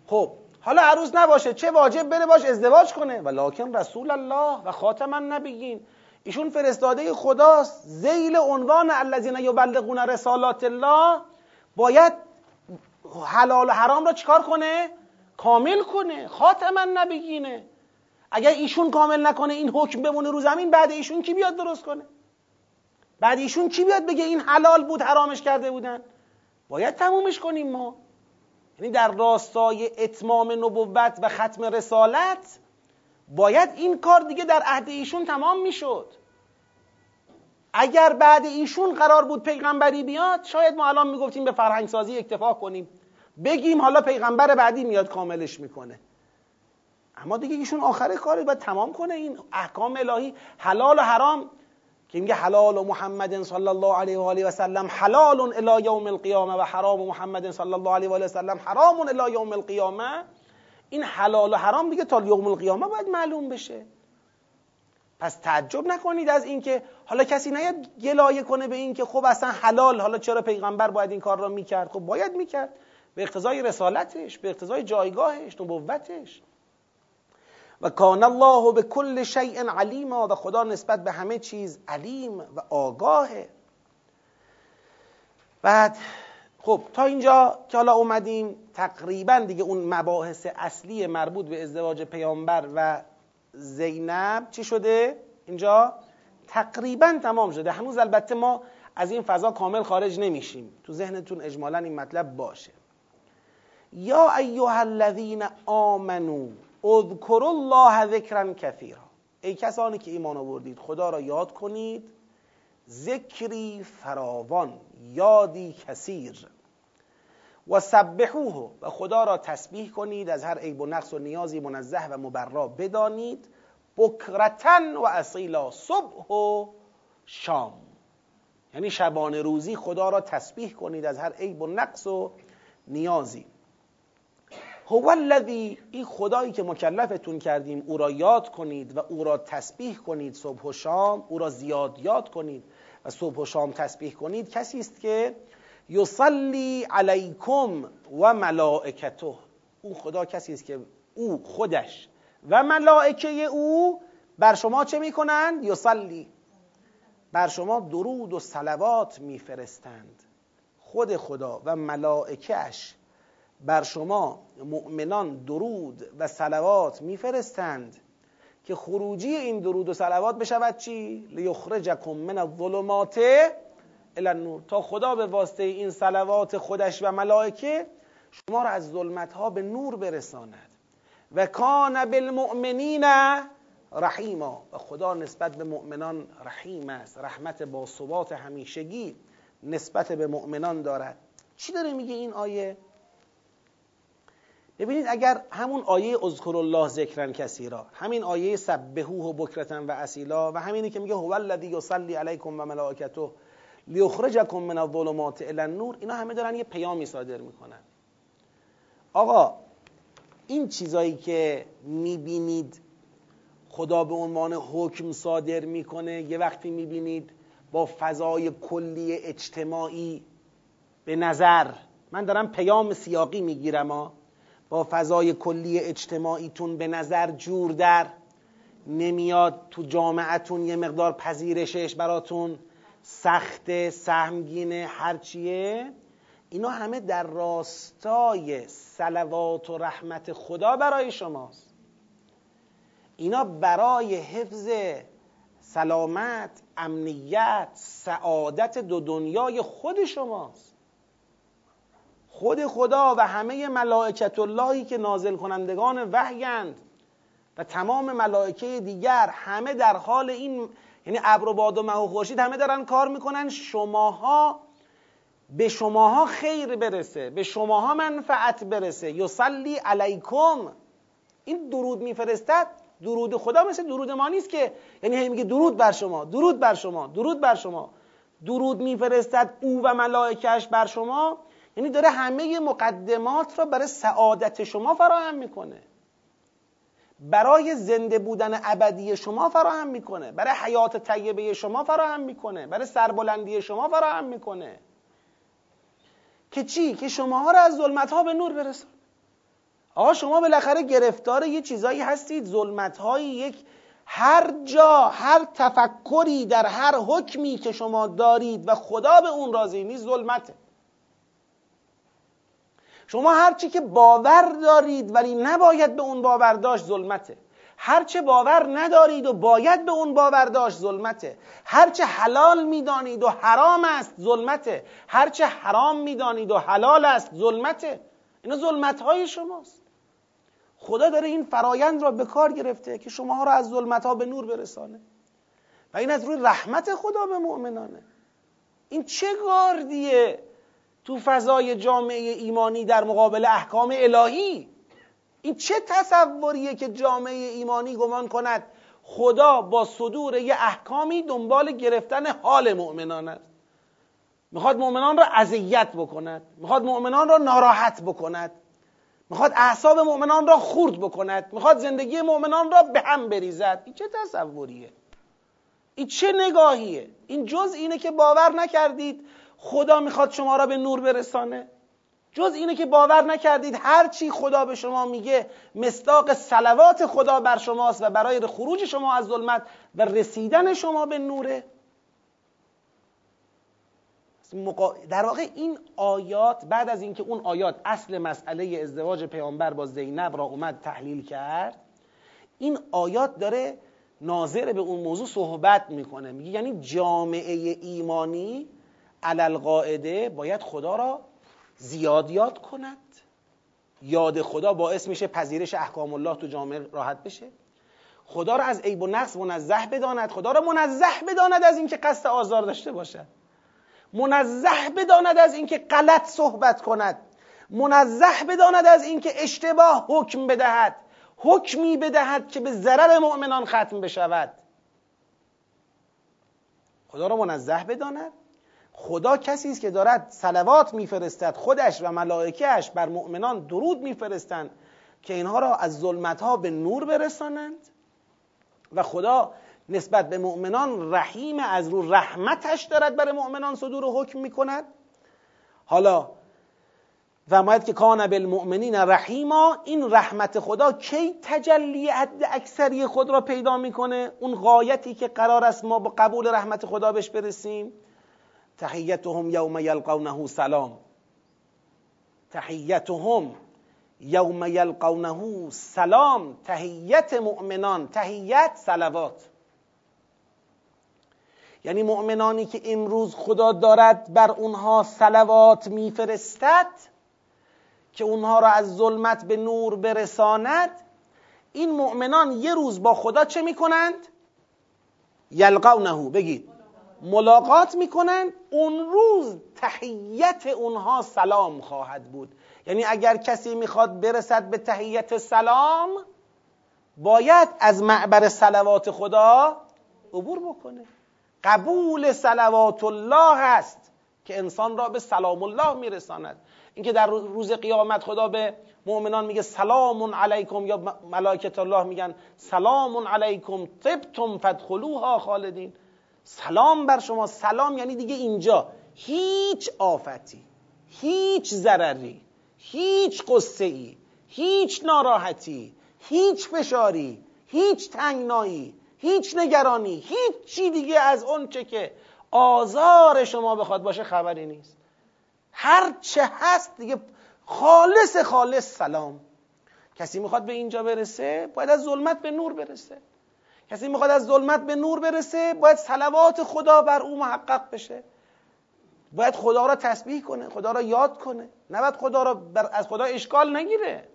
خب حالا عروس نباشه چه واجب بره باش ازدواج کنه؟ ولکن رسول الله و خاتم النبیین. ایشون فرستاده خداست زیل عنوان الذین یبلغون رسالات الله. باید حلال و حرام را چیکار کنه؟ کامل کنه. خاتم النبیینه اگر ایشون کامل نکنه این حکم بمونه رو زمین بعد ایشون کی بیاد درست کنه؟ بعد ایشون کی بیاد بگه این حلال بود حرامش کرده بودن؟ باید تمومش کنیم ما. یعنی در راستای اتمام نبوت و ختم رسالت باید این کار دیگه در عهد ایشون تمام می‌شد. اگر بعد ایشون قرار بود پیغمبری بیاد شاید ما الان می‌گفتیم به فرهنگ سازی اکتفا کنیم. بگیم حالا پیغمبر بعدی میاد کاملش می‌کنه. اما دیگه ایشون آخر کاری باید تمام کنه این احکام الهی. حلال و حرام. که میگه حلال و محمد صلی الله علیه و آله و سلم حلال الی یوم القیامه و حرام محمد صلی الله علیه و آله و سلم حرام الی یوم القیامه. این حلال و حرام دیگه تا یوم القیامه باید معلوم بشه. پس تعجب نکنید از اینکه حالا کسی نیاد گلایه کنه به اینکه خب اصلا حلال حالا چرا پیغمبر باید این کار را می‌کرد؟ خب باید می‌کرد. به اقتضای رسالتش به اقتضای جایگاهش نبوتش. و کان الله به کل شیء علیما و خدا نسبت به همه چیز علیم و آگاهه. بعد خب تا اینجا که حالا اومدیم تقریبا دیگه اون مباحث اصلی مربوط به ازدواج پیامبر و زینب چی شده؟ اینجا؟ تقریبا تمام شده. هنوز البته ما از این فضا کامل خارج نمیشیم. تو ذهنتون اجمالا این مطلب باشه. یا ایها الذین آمنو اذکروا الله ذکرا کثیرا. ای کسانی که ایمان آوردید خدا را یاد کنید ذکری فراوان یادی کثیر. و سبحوه و خدا را تسبیح کنید از هر عیب و نقص و نیازی منزه و مبرا بدانید. بکرتن و اصیلا صبح و شام. یعنی شبانه روزی خدا را تسبیح کنید از هر عیب و نقص و نیازی. هو الذی این خدایی که مکلفتون کردیم او را یاد کنید و او را تسبیح کنید صبح و شام او را زیاد یاد کنید و صبح و شام تسبیح کنید. کسی است که یصلی علیکم و ملائکته. او خدا کسی است که او خودش و ملائکه او بر شما چه می‌کنند؟ یصلی. بر شما درود و صلوات میفرستند. خود خدا و ملائکهش بر شما مؤمنان درود و صلوات میفرستند که خروجی این درود و صلوات بشود چی؟ لیخرجکم من الظلمات الى النور. تا خدا به واسطه این صلوات خودش و ملائکه شما را از ظلمت ها به نور برساند. و کان بالمؤمنین رحیما. و خدا نسبت به مؤمنان رحیم است. رحمت با ثبات همیشگی نسبت به مؤمنان دارد. چی داره میگه این آیه؟ ببینید اگر همون آیه اذکر الله ذکرن کثیرا همین آیه سبحوه و بکرتن و اصیلا و همینی که میگه هو الذی یصلی علیکم و ملائکته لیخرجکم من الظلمات الی النور اینا همه دارن یه پیامی صادر می‌کنن. آقا این چیزایی که می‌بینید خدا به عنوان حکم صادر می‌کنه یه وقتی می‌بینید با فضای کلی اجتماعی به نظر من دارم پیام سیاقی می‌گیرم با فضای کلی اجتماعیتون به نظر جور در نمیاد تو جامعتون یه مقدار پذیرشش براتون سخت سهمگین هرچیه اینا همه در راستای سلوات و رحمت خدا برای شماست. اینا برای حفظ سلامت امنیت سعادت دو دنیای خود شماست. خود خدا و همه ملائکت اللهی که نازل کنندگان وحیند و تمام ملائکه دیگر همه در حال این یعنی ابر و باد و مه و خورشید همه دارن کار می‌کنن شماها به شماها خیر برسه به شماها منفعت برسه. یصلی علیکم. این درود میفرستد درود خدا مثل درود ما نیست که یعنی هی میگه درود بر شما درود بر شما درود بر شما. درود میفرستد او و ملائکش بر شما. یعنی داره همه مقدمات را برای سعادت شما فراهم می‌کنه. برای زنده بودن ابدی شما فراهم می‌کنه. برای حیات طیبه شما فراهم می‌کنه. برای سربلندی شما فراهم می‌کنه. که چی؟ که شماها را از ظلمت ها به نور برسان. آقا شما بالاخره گرفتار یه چیزایی هستید. ظلمت یک هر جا هر تفکری در هر حکمی که شما دارید و خدا به اون راضی نیست ظلمته. شما هرچی که باور دارید ولی نباید به اون باور داشت ظلمته. هرچه باور ندارید و باید به اون باور داشت ظلمته. هرچه حلال می‌دانید و حرام است ظلمته. هرچه حرام می‌دانید و حلال است ظلمته. اینا ظلمت های شماست. خدا داره این فرایند را به کار گرفته که شما را از ظلمت ها به نور برسانه. و این از روی رحمت خدا به مؤمنانه. این چه گاردیه؟ تو فضای جامعه ایمانی در مقابل احکام الهی. این چه تصوریه که جامعه ایمانی گمان کند خدا با صدور یه احکامی دنبال گرفتن حال مؤمنان است؟ می‌خواد مؤمنان را اذیت بکند می‌خواد مؤمنان را ناراحت بکند می‌خواد اعصاب مؤمنان را خورد بکند می‌خواد زندگی مؤمنان را به هم بریزد. این چه تصوریه؟ این چه نگاهیه؟ این جز اینه که باور نکردید خدا می‌خواد شما را به نور برسانه. جز اینه که باور نکردید هر چی خدا به شما میگه مستاق سلوات خدا بر شماست و برای خروج شما از ظلمت و رسیدن شما به نوره. در واقع این آیات بعد از اینکه اون آیات اصل مسئله ازدواج پیامبر با زینب را اومد تحلیل کرد این آیات داره ناظر به اون موضوع صحبت می‌کنه. میگه یعنی جامعه ایمانی علل قاعده باید خدا را زیاد یاد کند. یاد خدا باعث میشه پذیرش احکام الله تو جامعه راحت بشه. خدا را از عیب و نقص منزه بداند. خدا را منزه بداند از اینکه قصد آزار داشته باشد. منزه بداند از اینکه غلط صحبت کند. منزه بداند از اینکه اشتباه حکم بدهد. حکمی بدهد که به ضرر مؤمنان ختم بشود. خدا را منزه بداند. خدا کسی است که دارد صلوات میفرستد خودش و ملائکهش بر مؤمنان درود میفرستند که اینها را از ظلمت ها به نور برسانند و خدا نسبت به مؤمنان رحیم از رو رحمتش دارد برای مؤمنان صدور و حکم می‌کند. حالا و باید که کان بالمؤمنین رحیما این رحمت خدا کی تجلی حد اکثری خود را پیدا می‌کنه؟ اون غایتی که قرار است ما با قبول رحمت خدا بهش برسیم؟ تحیتهم یوم یلقونه سلام. تحیتهم یوم یلقونه سلام. تحیت مؤمنان تحیت سلوات یعنی مؤمنانی که امروز خدا دارد بر اونها سلوات میفرستد که اونها را از ظلمت به نور برساند. این مؤمنان یه روز با خدا چه می‌کنند؟ یلقونه بگید. ملاقات می‌کنند. اون روز تحیت اونها سلام خواهد بود. یعنی اگر کسی می‌خواد برسد به تهیت سلام باید از معبر سلوات خدا عبور بکنه. قبول سلوات الله هست که انسان را به سلام الله میرساند. اینکه در روز قیامت خدا به مؤمنان میگه سلام علیکم یا ملائکت الله میگن سلام علیکم طبتم فدخلوها خالدین. سلام بر شما. سلام یعنی دیگه اینجا. هیچ آفتی هیچ ضرری هیچ قصه ای هیچ ناراحتی هیچ فشاری هیچ تنگنایی هیچ نگرانی هیچ چی دیگه از اون چه که آزار شما بخواد باشه خبری نیست. هر چه هست دیگه خالص خالص سلام. کسی می‌خواد به اینجا برسه باید از ظلمت به نور برسه. کسی می‌خواد از ظلمت به نور برسه باید صلوات خدا بر او محقق بشه. باید خدا را تسبیح کنه خدا را یاد کنه. نباید خدا را از خدا اشکال نگیره.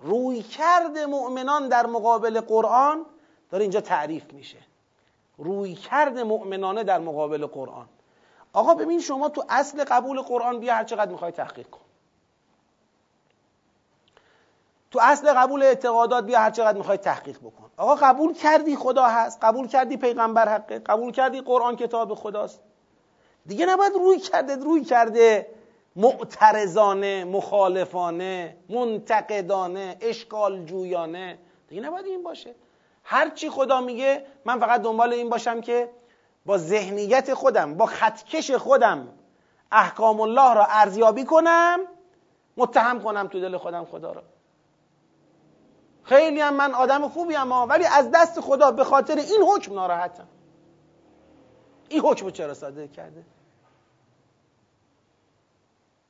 روی کرد مؤمنان در مقابل قرآن داره اینجا تعریف میشه. روی کرد مؤمنانه در مقابل قرآن. آقا ببین شما تو اصل قبول قرآن بیا هر چقدر می‌خوای تحقیق کن. تو اصل قبول اعتقادات بیا هر چقدر می‌خوای تحقیق بکن. آقا قبول کردی خدا هست قبول کردی پیغمبر حقه قبول کردی قرآن کتاب خداست. دیگه نباید روی کرده روی کرده. معترضانه مخالفانه منتقدانه اشکال جویانه. دیگه نباید این باشه. هرچی خدا میگه من فقط دنبال این باشم که با ذهنیت خودم با خطکش خودم احکام الله را ارزیابی کنم متهم کنم تو دل خودم خدا را. خیلی هم من آدم خوبی هم ولی از دست خدا به خاطر این حکم ناراحتم. این حکم چرا صادر کرده؟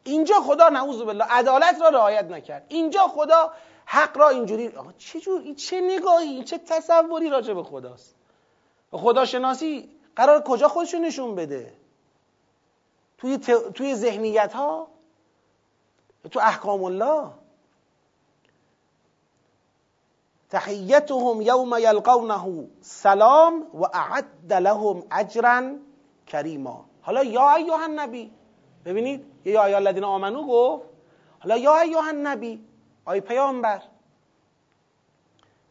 اینجا خدا نعوذ بالله عدالت را رعایت نکرد. اینجا خدا حق را اینجوری چه جور این چه نگاهی؟ چه تصوری راجع به خداست؟ خدا شناسی قرار کجا خودشو نشون بده؟ توی, توی ذهنیت ها تو احکام الله؟ تحیتهم یوم یلقونه سلام و اعد لهم اجرا کریما. حالا یا ایها النبی ببینید یا ایها الذین آمنو گفت حالا یا ایها النبی آی پیامبر.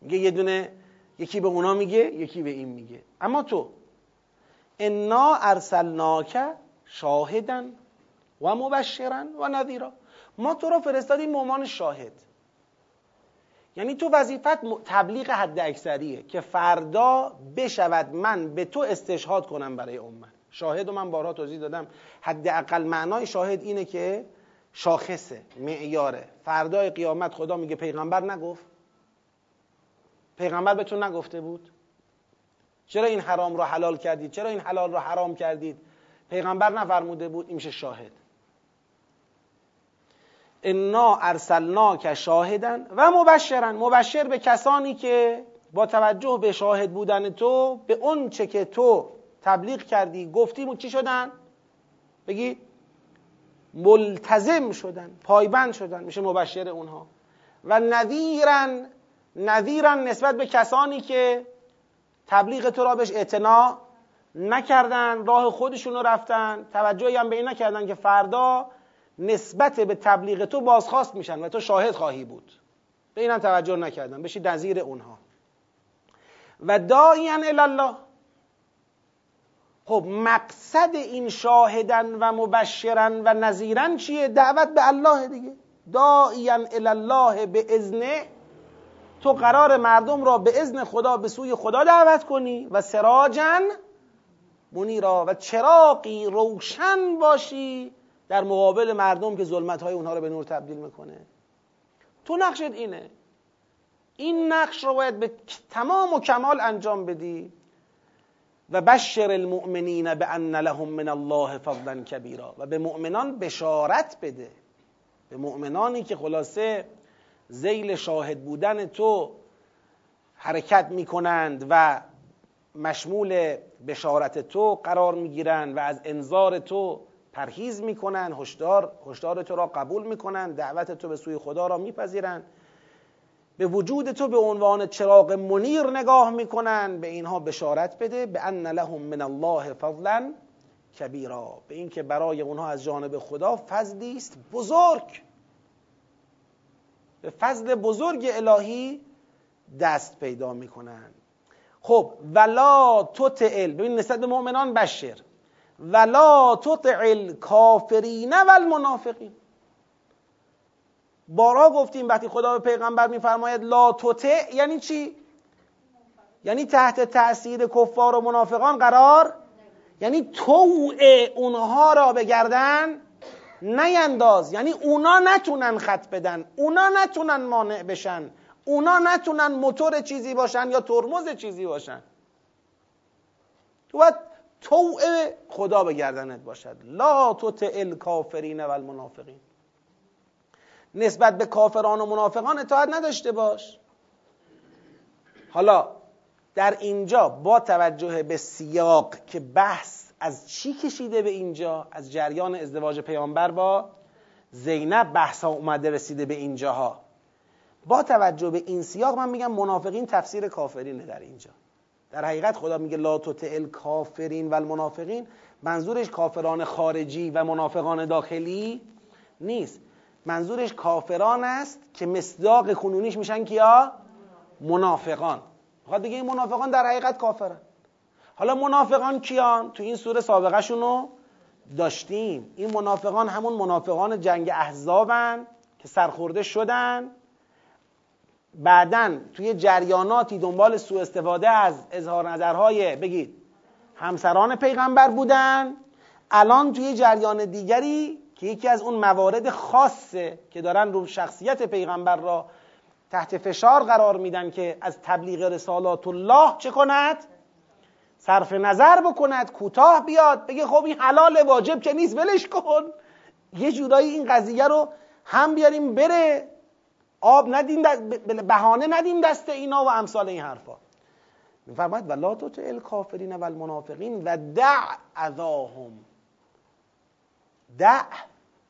میگه یه دونه یکی به اونا میگه یکی به این میگه. اما تو انا ارسلناک شاهدن و مبشرا و نذیرا. ما تو رو فرستادیم به عنوان شاهد. یعنی تو وظیفت تبلیغ حد اکثریه که فردا بشود من به تو استشهاد کنم برای امت شاهد و من بارها توضیح دادم. حداقل معنای شاهد اینه که شاخصه معیاره. فردای قیامت خدا میگه پیغمبر نگفت. پیغمبر به تو نگفته بود. چرا این حرام را حلال کردید؟ چرا این حلال را حرام کردید؟ پیغمبر نفرموده بود این میشه شاهد. انا ارسلنا که شاهدن و مبشرن مبشر به کسانی که با توجه به شاهد بودن تو به اون چه که تو تبلیغ کردی گفتی چی شدن؟ بگی ملتزم شدن پایبند شدن میشه مبشر اونها. و نذیرن نذیرن نسبت به کسانی که تبلیغ تو را بهش اعتنا نکردن راه خودشون رو رفتن توجهی هم به این نکردن که فردا نسبت به تبلیغ تو بازخواست میشن و تو شاهد خواهی بود. به اینم توجه نکردن بشی نظیر اونها. و داعیان الله خب مقصد این شاهدن و مبشرن و نظیرن چیه؟ دعوت به الله دیگه. داعیان الله به ازنه تو قرار مردم را به ازن خدا به سوی خدا دعوت کنی و سراجن منیرا. و چراقی روشن باشی در مقابل مردم که ظلمت های اونها رو به نور تبدیل می‌کنه. تو نقشت اینه. این نقش رو باید به تمام و کمال انجام بدی و بشر المؤمنین به ان لهم من الله فضلا کبیرا و به مؤمنان بشارت بده. به مؤمنانی که خلاصه زیل شاهد بودن تو حرکت می‌کنند و مشمول بشارت تو قرار می‌گیرند و از انظار تو پرهیز می‌کنن هشدار هشدار تو را قبول می‌کنن دعوت تو به سوی خدا را میپذیرند به وجود تو به عنوان چراغ منیر نگاه می‌کنن به اینها بشارت بده به ان لهم من الله فضلا کبیرا. به اینکه برای اونها از جانب خدا فضلی است بزرگ. به فضل بزرگ الهی دست پیدا می‌کنن. خب ولا تطعل ببین نسبت به مؤمنان بشر. ولا تطع الکافرین و المنافقین بارها گفتیم وقتی خدا به پیغمبر میفرماید لا تطع یعنی چی؟ یعنی تحت تاثیر کفار و منافقان قرار؟ یعنی توع اونها را به گردن نینداز. یعنی اونا نتونن خط بدن اونا نتونن مانع بشن اونا نتونن موتور چیزی باشن یا ترمز چیزی باشن. تو باید توع خدا به گردنت باشد. لا تطع الکافرین و المنافقین نسبت به کافران و منافقان اطاعت نداشته باش. حالا در اینجا با توجه به سیاق که بحث از چی کشیده به اینجا از جریان ازدواج پیامبر با زینب بحث ها اومده رسیده به اینجاها. با توجه به این سیاق من میگم منافقین تفسیر کافرینه در اینجا. در حقیقت خدا میگه لا تطع کافرین و المنافقین منظورش کافران خارجی و منافقان داخلی نیست. منظورش کافران است که مصداق کنونیش میشن کیا؟ منافقان. خب دیگه این منافقان در حقیقت کافرن. حالا منافقان کیان؟ تو این سوره سابقه شونو داشتیم. این منافقان همون منافقان جنگ احزابن که سرخورده شدن. بعدا توی جریاناتی دنبال سوء استفاده از اظهار نظرهای بگید همسران پیغمبر بودن. الان توی جریان دیگری که یکی از اون موارد خاصه که دارن رو شخصیت پیغمبر را تحت فشار قرار میدن که از تبلیغ رسالات الله چه کند؟ صرف نظر بکند کوتاه بیاد بگه خب این حلال واجب که نیست ولش کن. یه جورایی این قضیه رو هم بیاریم بره. آب ندیم بهانه ندیم دست اینا و امثال این حرفا. میفرماید ولا تو الکافرین و المنافقین و دع اذاهم. دع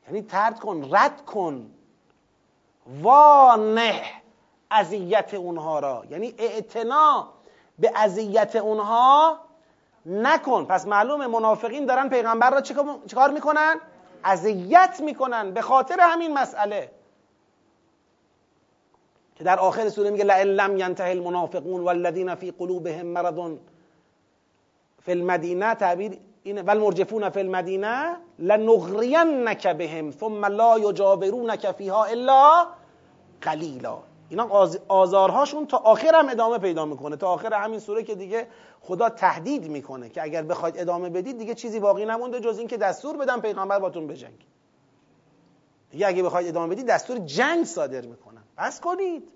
یعنی ترد کن رد کن. وانه اذیت اونها را. یعنی اعتنا به اذیت اونها نکن. پس معلومه منافقین دارن پیغمبر را چیکار می‌کنن؟ اذیت می‌کنن. به خاطر همین مسئله. که در آخر سوره میگه لئن لم ینتهی المنافقون والذین فی قلوبهم مرض فی المدینه تعبیر اینه والمرجفون فی المدینه لنغرینک بهم ثم لا یجاورونک فیها الا قلیلا. اینا آزارهاشون تا آخر هم ادامه پیدا می‌کنه. تا آخر همین سوره که دیگه خدا تهدید می‌کنه که اگر بخواید ادامه بدید دیگه چیزی باقی نمونده جز اینکه دستور بدم پیغمبر باتون بجنگ دیگه اگه بخواید ادامه بدید دستور جنگ صادر می‌کنن. بس کنید.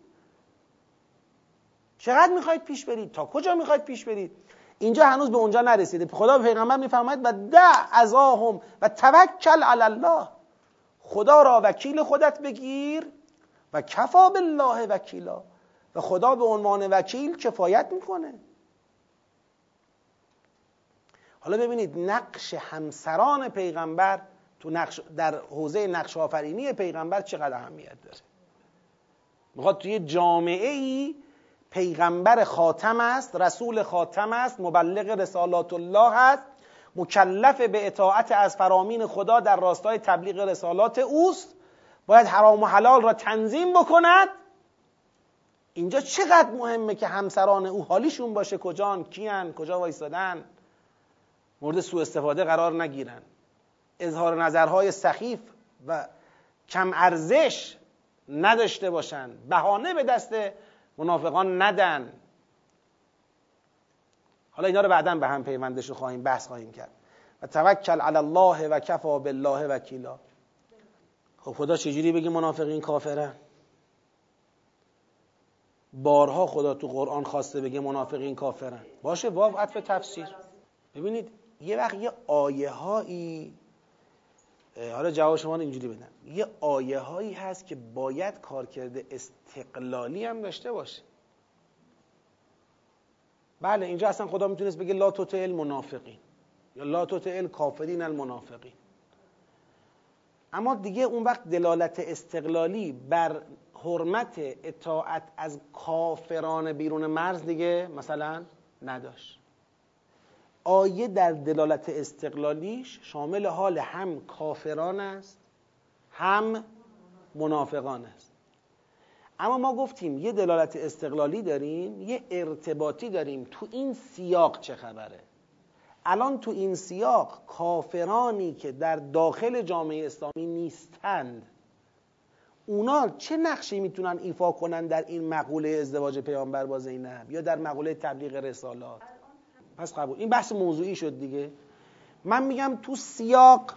چقدر می‌خواید پیش برید؟ تا کجا می‌خواید پیش برید؟ اینجا هنوز به اونجا نرسیده. خدا به پیغمبر میفرماید و دع ازاهم و توکل علی الله. خدا را وکیل خودت بگیر و کفا بالله وکیلا. و خدا به عنوان وکیل کفایت می‌کنه. حالا ببینید نقش همسران پیغمبر تو نقش در حوزه نقش آفرینی پیغمبر چقدر اهمیت داره؟ می‌خواد توی جامعه ای پیغمبر خاتم است رسول خاتم است مبلغ رسالات الله است مکلف به اطاعت از فرامین خدا در راستای تبلیغ رسالات اوست باید حرام و حلال را تنظیم بکند. اینجا چقدر مهمه که همسران او حالیشون باشه؟ کجان؟ کیان؟ کجا وایستادن؟ مورد سوء استفاده قرار نگیرن. اظهار نظرهای سخیف و کم ارزش نداشته باشن. بهانه به دست منافقان ندن. حالا اینا رو بعدا به هم پیوندش رو خواهیم بحث خواهیم کرد. و توکل علی الله و کفا بالله وکیلا. خب خدا چجوری بگی منافقین کافرن بارها خدا تو قرآن خواسته بگه منافقین کافرن باشه واو عطف تفسیر. ببینید یه وقت یه آیه هایی حالا جواب شما اینجوری بدم. یه آیه هایی هست که باید کارکرد استقلالی هم داشته باشه. بله اینجا اصلا خدا می‌تونست بگه لا توتع المنافقین یا لا توتع الکافرین المنافقین. اما دیگه اون وقت دلالت استقلالی بر حرمت اطاعت از کافران بیرون مرز دیگه مثلا نداشت. آیه در دلالت استقلالیش شامل حال هم کافران است هم منافقان است. اما ما گفتیم یه دلالت استقلالی داریم یه ارتباطی داریم. تو این سیاق چه خبره؟ الان تو این سیاق کافرانی که در داخل جامعه اسلامی نیستند اونا چه نقشی می‌تونن ایفا کنن در این مقوله ازدواج پیامبر با زینب یا در مقوله تبلیغ رسالات؟ پس قبول. این بحث موضوعی شد دیگه. من میگم تو سیاق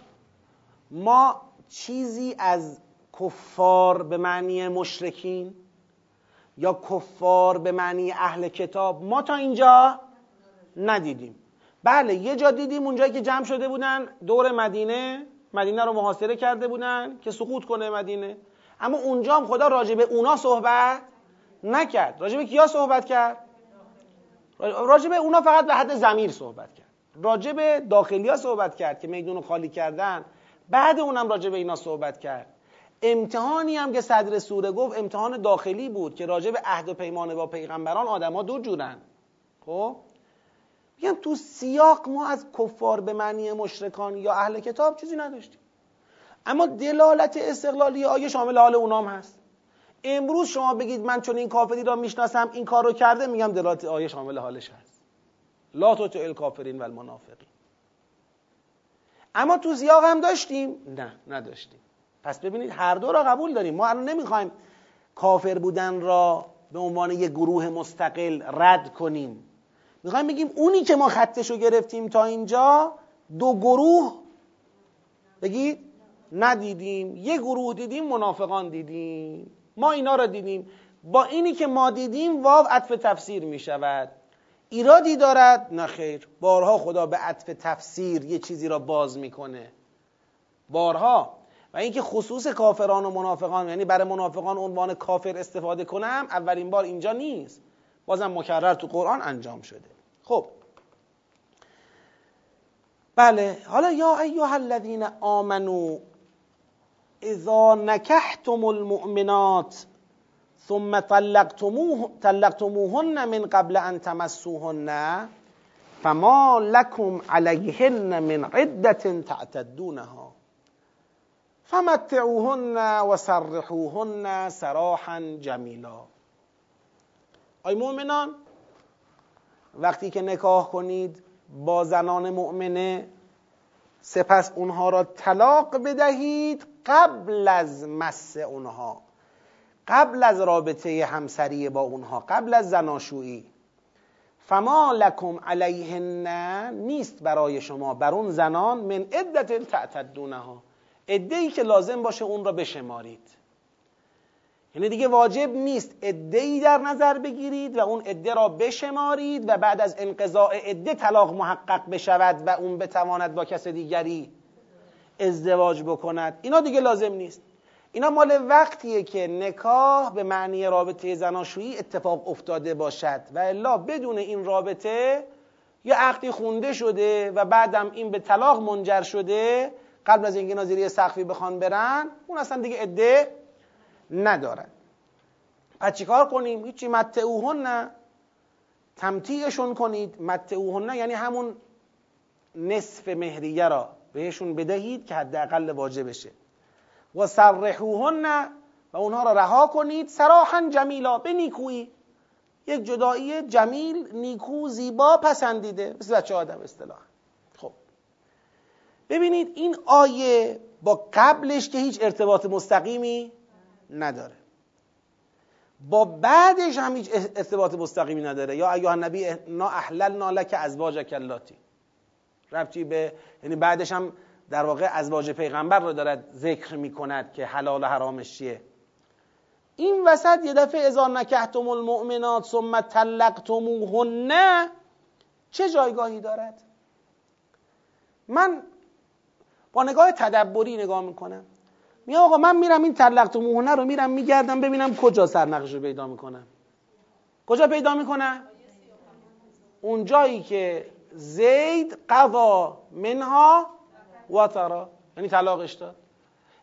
ما چیزی از کفار به معنی مشرکین یا کفار به معنی اهل کتاب ما تا اینجا ندیدیم. بله یه جا دیدیم اونجایی که جمع شده بودن دور مدینه مدینه رو محاصره کرده بودن که سقوط کنه مدینه. اما اونجا هم خدا راجع به اونا صحبت نکرد. راجع به کیا صحبت کرد؟ راجع به اونا فقط به حد زمیر صحبت کرد. راجع به داخلی ها صحبت کرد که میدون خالی کردن. بعد اونم راجع به اینا صحبت کرد. امتحانی هم که صدر سوره گفت امتحان داخلی بود که راجع به عهد و پیمان با پیغمبران آدما دو جورن. خب؟ میگم تو سیاق ما از کفار به معنی مشرکان یا اهل کتاب چیزی نداشتیم. اما دلالت استقلالی آیه شامل حال اونام هست. امروز شما بگید من چون این کافری را می‌شناسم این کار رو کرده میگم دلالت آیه شامل حالش هست. لا تو الکافرین و المنافقین اما تو سیاق هم داشتیم؟ نه نداشتیم. پس ببینید هر دو را قبول داریم. ما الان نمی‌خوایم کافر بودن را به عنوان یک گروه مستقل رد کنیم. می‌خوایم بگیم اونی که ما خطش رو گرفتیم تا اینجا دو گروه بگید ندیدیم. یه گروه دیدیم منافقان دیدیم. ما اینا را دیدیم. با اینی که ما دیدیم واو عطف تفسیر می شود. ایرادی دارد؟ نه خیر. بارها خدا به عطف تفسیر یه چیزی را باز می‌کنه بارها. و اینکه خصوص کافران و منافقان یعنی برای منافقان عنوان کافر استفاده کنم اولین بار اینجا نیست. بازم مکرر تو قرآن انجام شده. خب. بله. حالا یا ایها الذین آمنو اذا نکحتم المؤمنات ثم طلقتموه طلقتموهن من قبل ان تمسوهن فما لكم عليهن من عدة تعتدونها. فمتعوهن وسرحوهن سراحا جمیلا. ای مؤمنان وقتی که نکاح کنید با زنان مؤمنه سپس اونها را طلاق بدهید قبل از مس اونها قبل از رابطه همسری با اونها قبل از زناشویی. فما لکم علیهن نیست برای شما بر اون زنان من عدت تعتدونها. ای که لازم باشه اون را بشمارید. یعنی دیگه واجب نیست ای در نظر بگیرید و اون عده را بشمارید و بعد از انقضاء عده طلاق محقق بشود و اون بتواند با کس دیگری ازدواج بکند. اینا دیگه لازم نیست. اینا مال وقتیه که نکاح به معنی رابطه زناشویی اتفاق افتاده باشد. و الا بدون این رابطه یه عقدی خونده شده و بعدم این به طلاق منجر شده قبل از اینکه ناظری سقفی بخوان برن اون اصلا دیگه عده ندارن. پس چیکار کنیم؟ هیچی متعوهن نه. تمتیعشون کنید. متعوهن یعنی همون نصف مهریه را. بهشون بدهید که حداقل واجبشه و سرحوهن و اونها را رها کنید. سراحا جمیلا به نیکویی یک جدایی جمیل نیکو زیبا پسندیده. مثل بچه آدم اصطلاح خب. ببینید این آیه با قبلش که هیچ ارتباط مستقیمی نداره. با بعدش هم هیچ ارتباط مستقیمی نداره. یا ایها النبی نا احللنا لک ازواج کلاتی ربطی به یعنی بعدش هم در واقع ازواج پیغمبر رو دارد ذکر می‌کند که حلال و حرامش چیه. این وسط یه دفعه اذا نکحتم المؤمنات ثم طلقتموهن چه جایگاهی دارد؟ من با نگاه تدبری نگاه می‌کنم. میگم آقا من میرم این طلقتموهن رو میرم میگردم ببینم کجا سرنقش رو پیدا می‌کنم کجا پیدا می‌کنم اون جایی که زید قضا منها وطرا. یعنی طلاقش داد.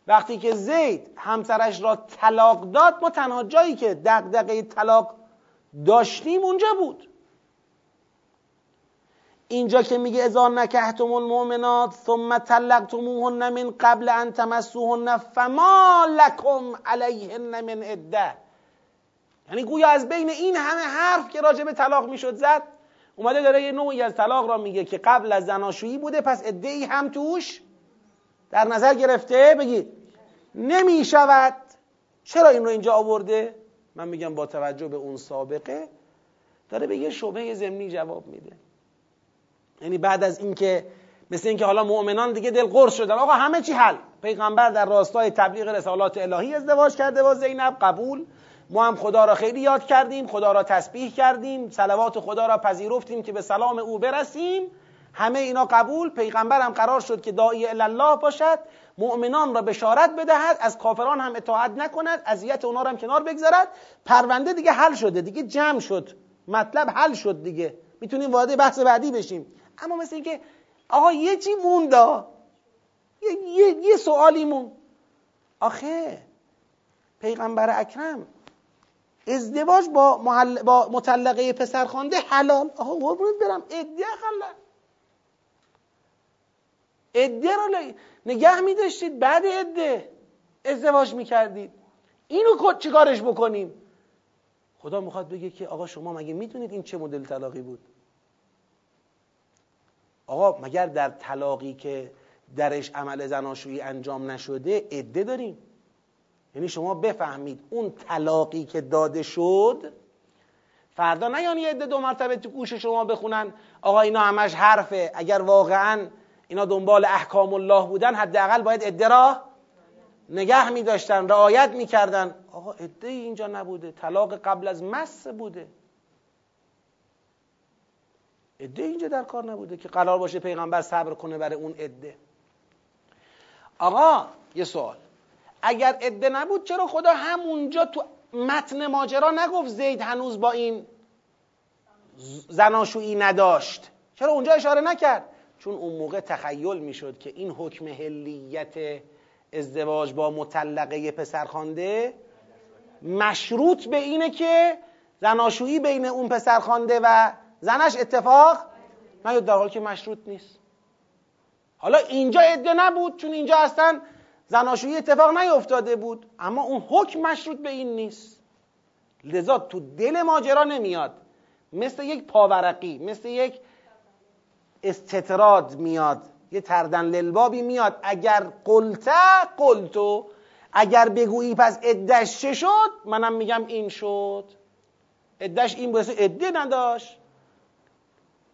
وقتی که زید همسرش را طلاق داد ما تنها جایی که دقدقه طلاق داشتیم اونجا بود. اینجا که میگه اذا نکهتم المؤمنات ثم طلقتموهن من قبل ان تمسوهن فما لكم علیهن من عده یعنی گویا از بین این همه حرف که راجع به طلاق می‌شد زد اومده داره یه نوعی از طلاق را میگه که قبل از زناشویی بوده پس ای هم توش در نظر گرفته. بگید نمی‌شود. چرا این رو اینجا آورده؟ من میگم با توجه به اون سابقه داره به یه شبه زمینی جواب میده. یعنی بعد از اینکه مثل اینکه حالا مؤمنان دیگه دل قرص شدن. آقا همه چی حل. پیغمبر در راستای تبلیغ رسالات الهی ازدواج کرده با زینب قبول. ما هم خدا را خیلی یاد کردیم خدا را تسبیح کردیم صلوات خدا را پذیرفتیم که به سلام او برسیم. همه اینا قبول پیغمبر هم قرار شد که داعی الله باشد مؤمنان را بشارت بدهد از کافران هم اطاعت نکند اذیت اونا را هم کنار بگذارد. پرونده دیگه حل شده دیگه جمع شد مطلب حل شد دیگه. می‌تونیم وارد بحث بعدی بشیم. اما مثل اینکه آقا یه چی موندا یه, یه،, یه سوالی مون. آخه پیغمبر اکرم ازدواج با, محل... با مطلقه پسرخوانده حلال. آقا قربونت برم. ادعا خلا. ادعا رو نگه می داشتید بعد عده ازدواج می کردید اینو چیکارش بکنیم؟ خدا می‌خواد بگه که آقا شما مگه می‌تونید این چه مدل طلاقی بود؟ آقا مگر در طلاقی که درش عمل زناشویی انجام نشده عده داریم؟ یعنی شما بفهمید اون طلاقی که داده شد فردا نیان یه عده دو مرتبه تو گوش شما بخونن آقا اینا همش حرفه. اگر واقعا اینا دنبال احکام الله بودن حداقل باید عده را نگه می داشتن رعایت می کردن آقا عده اینجا نبوده طلاق قبل از مس بوده. عده اینجا در کار نبوده که قرار باشه پیغمبر صبر کنه برای اون عده. آقا یه سوال. اگر عده نبود چرا خدا همونجا تو متن ماجرا نگفت زید هنوز با این زناشویی نداشت؟ چرا اونجا اشاره نکرد؟ چون اون موقع تخیل می‌شد که این حکم هلیت ازدواج با مطلقه پسرخوانده مشروط به اینه که زناشویی بین اون پسرخوانده و زنش اتفاق نیاد در حالی که مشروط نیست. حالا اینجا عده نبود چون اینجا اصلا زناشویی اتفاق نیفتاده بود اما اون حکم مشروط به این نیست. لذا تو دل ماجرا نمیاد. مثل یک پاورقی مثل یک استطراد میاد. یه تردن للبابی میاد. اگر قلته قلتو. اگر بگویی پس ادش چه شد؟ منم میگم این شد. ادش این بسه اده نداشت.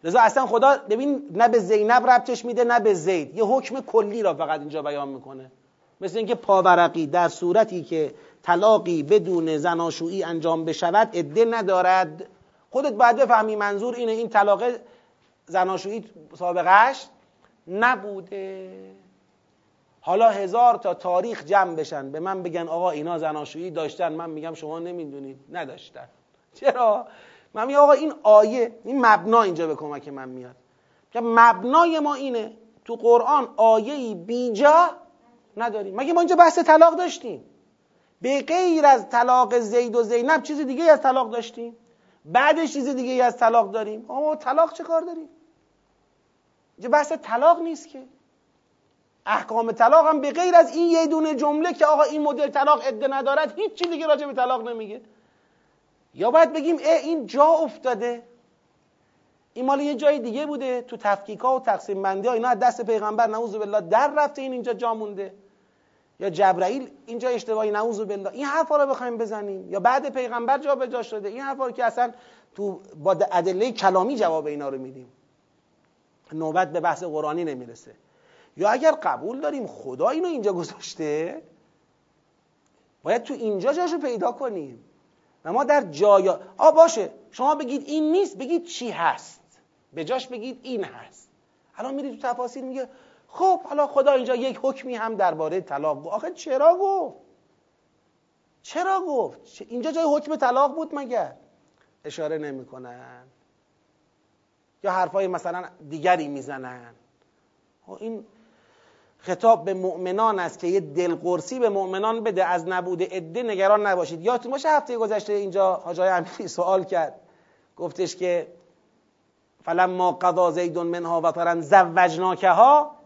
لذا اصلا خدا ببین نه به زینب ربطش میده نه به زید. یه حکم کلی را فقط اینجا بیان می‌کنه. مثل اینکه پاورقی در صورتی که طلاقی بدون زناشویی انجام بشود عده ندارد. خودت باید بفهمی منظور اینه این طلاق زناشویی سابقش نبوده. حالا هزار تا تاریخ جمع بشن به من بگن آقا اینا زناشویی داشتن. من میگم شما نمی‌دونید. نداشتن. چرا؟ من میگم آقا این آیه این مبنا اینجا به کمک من میاد. که مبنای ما اینه تو قرآن آیه بیجا نداریم. مگه ما اینجا بحث طلاق داشتیم؟ به غیر از طلاق زید و زینب چیز دیگه از طلاق داشتیم؟ بعدش چیز دیگه از طلاق داریم؟ اما طلاق چه کار داریم؟ اینجا بحث طلاق نیست که. احکام طلاق هم به غیر از این یه دونه جمله که آقا این مدل طلاق عده ندارد هیچ چیز دیگه راجع به طلاق نمیگه. یا باید بگیم اه این جا افتاده. این مال یه جای دیگه بوده تو تفکیکا و تقسیم بندی ها اینا از دست پیغمبر نعوذ بالله در رفته این اینجا جا مونده. یا جبرائیل اینجا اشتباهی نعوذ بالله. این حرفا رو بخوایم بزنیم. یا بعد پیغمبر جا به جا شده. این حرفا رو که اصلا تو با ادله کلامی جواب اینا رو میدیم. نوبت به بحث قرآنی نمی‌رسه. یا اگر قبول داریم خدا اینو اینجا گذاشته باید تو اینجا جاشو پیدا کنیم. و ما در جای آ باشه. شما بگید این نیست بگید چی هست. به جاش بگید این هست. الان میرید تو تفاصیل میگه خب حالا خدا اینجا یک حکمی هم درباره طلاق گفت. آخه چرا گفت؟ چرا گفت؟ اینجا جای حکم طلاق بود مگر اشاره نمی‌کنن. یا حرفای مثلا دیگری می‌زنن. خب این خطاب به مؤمنان است که یه دلقرصی به مؤمنان بده از نبوده عده نگران نباشید. یادتون باشه هفته گذشته اینجا حاجای امیری سوال کرد. گفتش که فلما قضا زید منها وطرا زوجناکها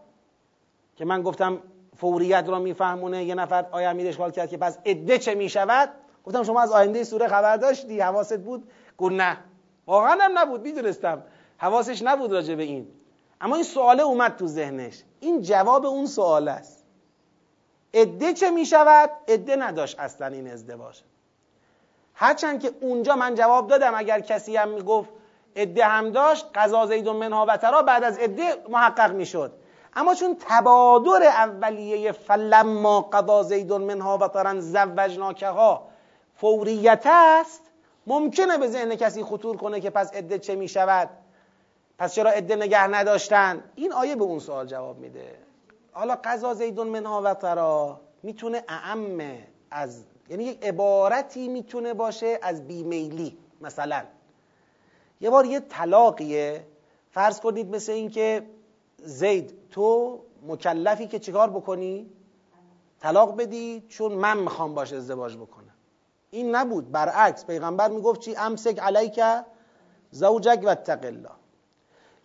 که من گفتم فوریت را میفهمونه. یه نفر آیه امیر اشکال کرد که پس عده چه می‌شود؟ گفتم شما از آینده سوره خبر داشتی؟ حواست بود؟ گفت نه. واقعا هم نبود. می‌دونستم. حواسش نبود راجع به این. اما این سواله اومد تو ذهنش. این جواب اون سوال است. عده چه می‌شود؟ عده نداشت اصلا این ازدواج. هرچند که اونجا من جواب دادم اگر کسی هم می‌گفت عده هم داشت قضا زید منها و ترا بعد از عده محقق می‌شد. اما چون تبادر اولیه فلما قضا زید منها و ترا زوجناکها فوریت است ممکنه به ذهن کسی خطور کنه که پس عده چه می‌شود؟ پس چرا عده نگه نداشتن؟ این آیه به اون سوال جواب میده. حالا قضا زیدون منها و ترا می‌تونه اعم از یعنی یک عبارتی می‌تونه باشه از بیمیلی مثلا. یه بار یه طلاقیه فرض کنید مثل اینکه زید تو مکلفی که چیکار بکنی؟ طلاق بدی چون من می‌خوام باش ازدواج بکنم. این نبود. برعکس پیغمبر می‌گفت چی؟ امسک علیک زوجک و الله.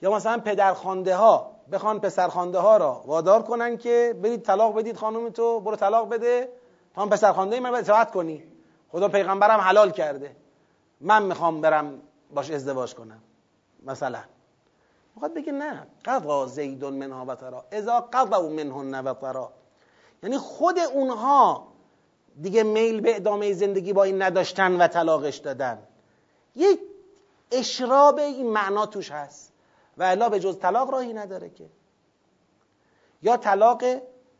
یا مثلا پدرخوانده ها بخوان پسرخوانده ها را وادار کنن که برید طلاق بدید خانم تو برو طلاق بده. تا هم پسرخوانده من اطاعت کنی. خدا پیغمبرم حلال کرده. من می‌خوام برم باش ازدواج کنم. مثلا. می‌خواد بگه نه. قضا زید منها و ترا. اذا قضا منهن و ترا. یعنی خود اونها دیگه میل به ادامه زندگی با این نداشتن و طلاقش دادن. یک اشراب این معنا توش هست. و الا به جز طلاق راهی نداره که. یا طلاق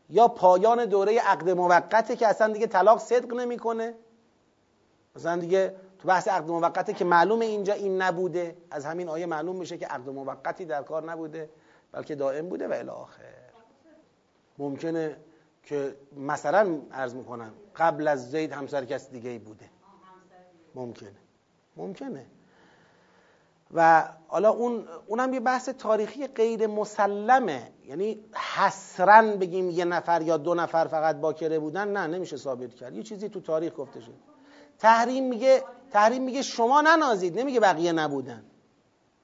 یا پایان دوره عقد موقته که اصلا دیگه طلاق صدق نمی‌کنه. مثلا دیگه تو بحث عقد موقته که معلومه اینجا این نبوده. از همین آیه معلوم میشه که عقد موقتی در کار نبوده بلکه دائم بوده و الی آخر. ممکنه که مثلا عرض می‌کنم قبل از زید همسر کس دیگه ای بوده. ممکنه. ممکنه. و حالا اون اونم یه بحث تاریخی غیر مسلمه. یعنی حسرا بگیم یه نفر یا دو نفر فقط باکره بودن نه نمیشه ثابت کرد. یه چیزی تو تاریخ گفته شد. تحریم میگه تحریم میگه شما ننازید. نمیگه بقیه نبودن.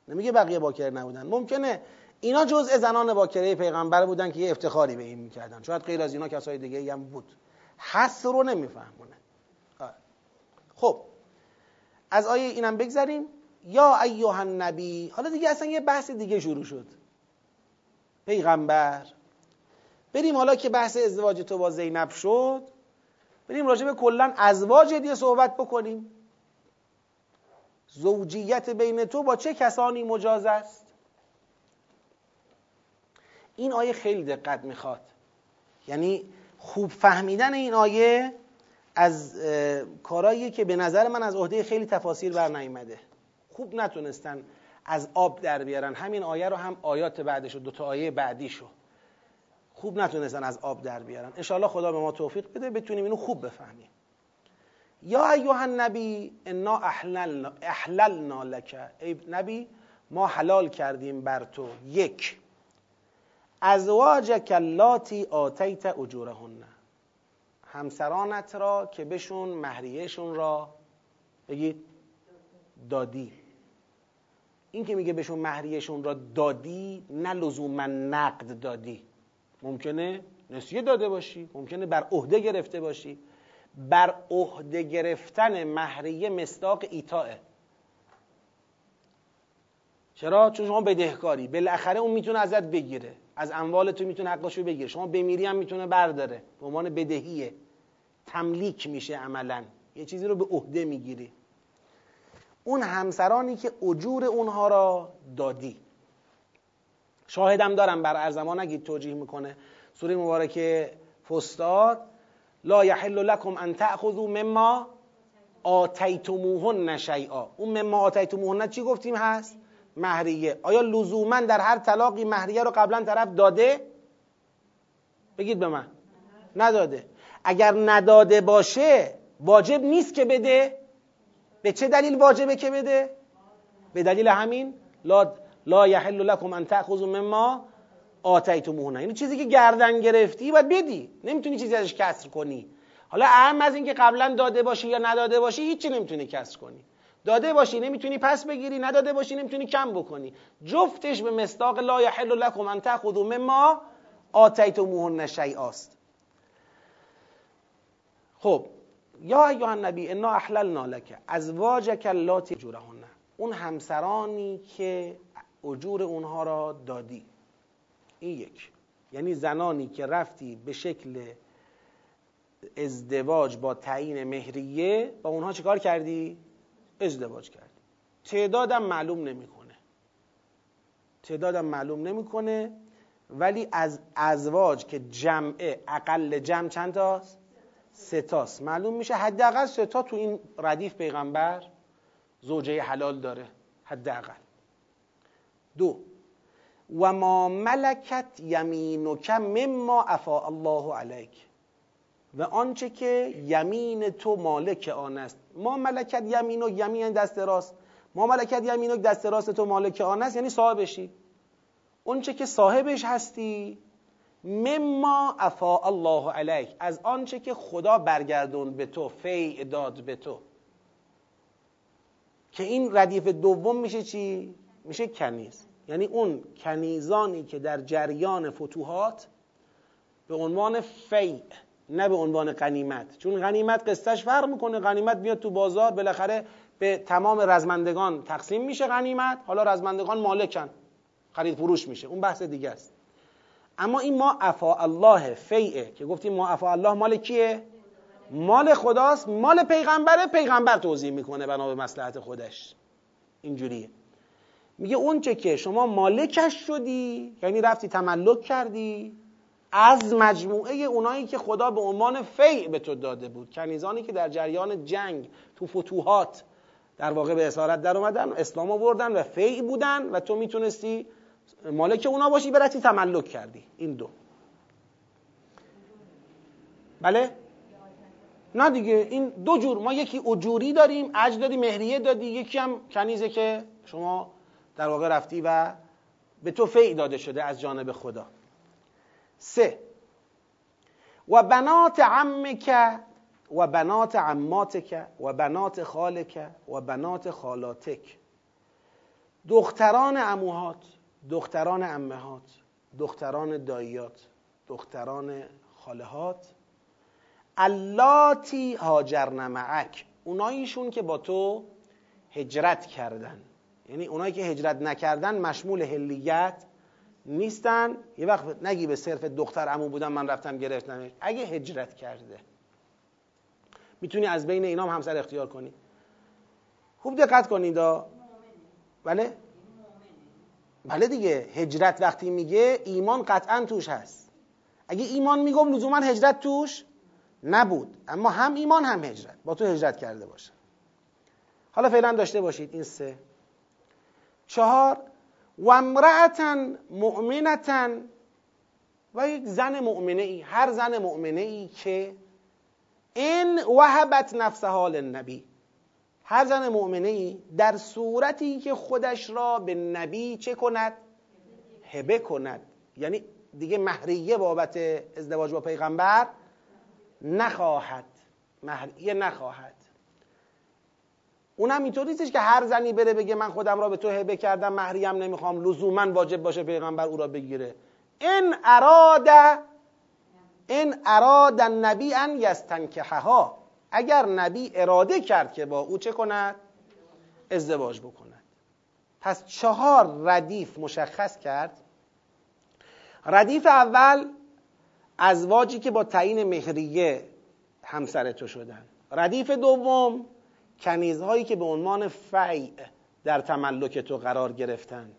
نمیگه بقیه باکره نبودن. ممکنه اینا جزء زنان باکره پیغمبر بودن که یه افتخاری به این می‌کردن. شاید غیر از اینا کسای دیگه هم بود. حس رو نمیفهمونه. خب. از آیه اینم بگذریم. یا ایوه النبی. حالا دیگه اصلا یه بحث دیگه شروع شد. پیغمبر. بریم حالا که بحث ازدواج تو با زینب شد. بریم راجع به کلا ازواج دیگه صحبت بکنیم. زوجیت بین تو با چه کسانی مجاز است؟ این آیه خیلی دقت می‌خواد. یعنی خوب فهمیدن این آیه از کارهایی که به نظر من از عهده خیلی تفاسیر بر نیامده خوب نتونستن از آب در بیارن. همین آیه رو هم آیات بعدش و دوتا آیه بعدیشو. خوب نتونستن از آب در بیارن. انشاءالله خدا به ما توفیق بده بتونیم اینو خوب بفهمیم. یا ایوه النبی انا احللنا, احللنا ای نبی ما حلال کردیم بر تو. یک. ازواجک اللاتی آتیت اجورهن. همسرانت را که بهشون مهریهشون را بگید دادی. این که میگه بهشون مهریهشون را دادی نه لزوما نقد دادی. ممکنه نسیه داده باشی ممکنه بر عهده گرفته باشی. بر عهده گرفتن مهریه مصداق ایتائه چرا؟ چون شما بدهکاری. بالاخره اون می‌تونه ازت بگیره. از اموال تو می‌تونه حقشو بگیره. شما بمیری هم می‌تونه برداره. به عنوان بدهیه. تملیک میشه عملا. یه چیزی رو به عهده می‌گیری. اون همسرانی که اجور اونها را دادی. شاهدم دارم بر ارزمان نگید توجیه می‌کنه. سوره مبارکه فستاد لا یحل لکم ان تأخذوا مما آتیتموهن شیئا اون مما آتیتموهن چی گفتیم هست؟ مهریه. آیا لزوما در هر طلاقی مهریه رو قبلا طرف داده؟ بگید به من. نداده. اگر نداده باشه واجب نیست که بده. به چه دلیل واجبه که بده؟ به دلیل همین. لا لا یحل لکم ان تاخذوا مما آتیتموهن یعنی چیزی که گردن گرفتی باید بدی. نمی‌تونی چیزی ازش کسر کنی. حالا اهم از اینکه قبلا داده باشی یا نداده باشی هیچی نمی‌تونی کسر کنی. داده باشی نمی‌تونی پس بگیری. نداده باشی نمی‌تونی کم بکنی. جفتش به مستاق لا یحل لکم ان تاخذوا مما آتیتموهن شیئاست. خب یا ایها النبی انا احللنا لک ازواجک اللاتی جورهن اون همسرانی که اجور اونها را دادی. این یک. یعنی زنانی که رفتی به شکل ازدواج با تعیین مهریه با اونها چیکار کردی؟ ازدواج کردی. تعدادم معلوم نمی‌کنه. تعدادم معلوم نمی‌کنه ولی از ازواج که جمعه اقل جمع چند تاست؟ سه تاست. معلوم میشه حداقل سه تا تو این ردیف پیغمبر زوجه حلال داره. حداقل. دو و ما ملکت یمینک مما افا الله علیک و آنچه که یمین تو مالک آن است ما ملکت یمین یمین دست راست ما ملکت یمین دست راست تو مالک آن است یعنی صاحبشی اونچه که صاحبش هستی مما افا الله علیک از آنچه که خدا برگردون به تو فیع داد به تو که این ردیف دوم میشه چی؟ میشه کنیز یعنی اون کنیزانی که در جریان فتوحات به عنوان فیع نه به عنوان غنیمت. چون غنیمت قصتش فرق می‌کنه. غنیمت میاد تو بازار بالاخره به تمام رزمندگان تقسیم میشه غنیمت. حالا رزمندگان مالکن. خرید فروش میشه. اون بحث دیگه است. اما این ما افا الله فیعه. که گفتیم ما افا الله مال کیه؟ مال خداست. مال پیغمبره. پیغمبر توضیح می‌کنه بنا به مسلحت خودش. اینجوریه. میگه اون چه که شما مالکش شدی یعنی رفتی تملک کردی از مجموعه اونایی که خدا به عنوان فیع به تو داده بود کنیزانی که در جریان جنگ تو فتوحات در واقع به اسارت در اومدن اسلام آوردن و فیع بودن و تو می‌تونستی مالک اونا باشی برتی تملک کردی؟ این دو. بله؟ نه دیگه این دو جور ما یکی اجوری داریم اج دادی مهریه دادی یکی هم کنیزه که شما در واقع رفتی و به تو فیع داده شده از جانب خدا. سه. و بنات عمک و بنات عماتک و بنات خالک و بنات خالاتک. دختران اموهات دختران امهات دختران داییات دختران خالهات. اللاتی هاجرن معک. اوناییشون که با تو هجرت کردن. یعنی اونایی که هجرت نکردن مشمول هلیت نیستن. یه وقت نگی به صرف دختر امو بودم من رفتم گرفتمش. اگه هجرت کرده. می‌تونی از بین اینام همسر اختیار کنی. خوب دقت کنید بله؟ بله دیگه. هجرت وقتی میگه ایمان قطعا توش هست. اگه ایمان میگم لزوما هجرت توش نبود. اما هم ایمان هم هجرت. با تو هجرت کرده باشه. حالا فعلا داشته باشید این سه. چهار و امرأتا مؤمنتا و یک زن مؤمنه ای هر زن مؤمنه ای که این وهبت نفسها للنبی. هر زن مؤمنه ای در صورتی که خودش را به نبی چه کند؟ هبه کند. یعنی دیگه مهریه بابت ازدواج با پیغمبر نخواهد. مهریه نخواهد. اونم اینطور نیستش که هر زنی بره بگه من خودم را به تو هبه کردم مهریم نمی‌خوام. لزوما واجب باشه پیغمبر او را بگیره. این اراد این اراد النبی ان یستنکحها. اگر نبی اراده کرد که با او چه کند؟ ازدواج بکند. پس چهار ردیف مشخص کرد. ردیف اول ازواجی که با تعیین مهریه همسر تو شدن. ردیف دوم کنیزهایی که به عنوان فیع در تملک تو قرار گرفتن.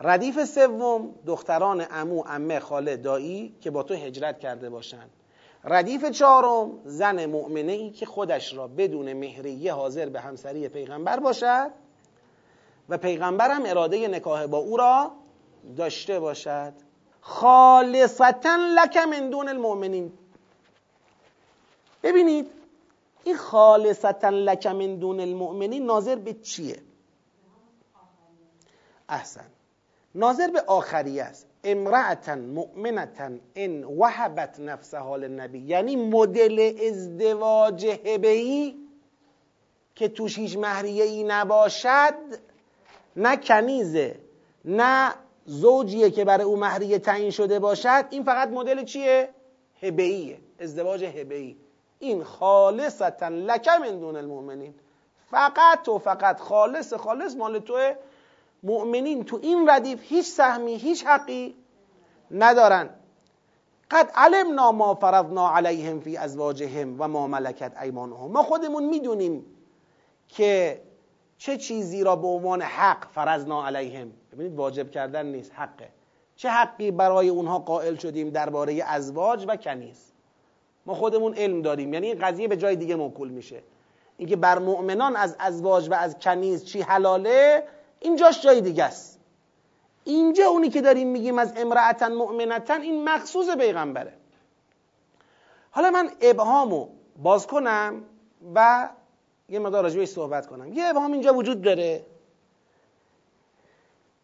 ردیف سوم دختران امو امه خاله دایی که با تو هجرت کرده باشند ردیف چهارم زن مؤمنه ای که خودش را بدون مهریه حاضر به همسری پیغمبر باشد و پیغمبر هم اراده نکاح با او را داشته باشد. خالصتا لک من دون المؤمنین. ببینید این خالصتا لک من دون المؤمنین ناظر به چیه؟ احسن. ناظر به آخری است. امرأتا مؤمنتا ان وهبت نفسها للنبی. یعنی مدل ازدواج هبهی که توش هیچ مهریه ای نباشد نه کنیزه نه زوجیه که برای او مهریه تعیین شده باشد. این فقط مدل چیه؟ هبهیه ازدواج هبهی این خالصتا لکه من دون المؤمنین. فقط و فقط خالص خالص مال توه مؤمنین. تو این ردیف هیچ سهمی هیچ حقی ندارن. قد علمنا ما فرضنا علیهم فی ازواجهم و ما ملکت ایمانهم. ما خودمون می‌دونیم که چه چیزی را به عنوان حق فرضنا علیهم. ببینید واجب کردن نیست حقه. چه حقی برای اونها قائل شدیم درباره ازواج و کنیز؟ ما خودمون علم داریم. یعنی این قضیه به جای دیگه موکول میشه. اینکه بر مؤمنان از ازواج و از کنیز چی حلاله اینجاش جای دیگه است. اینجا اونی که داریم میگیم از امرأتا مؤمنتا این مخصوص پیغمبره. حالا من ابهامو باز کنم و یه مقدار راجبش صحبت کنم. یه ابهام اینجا وجود داره.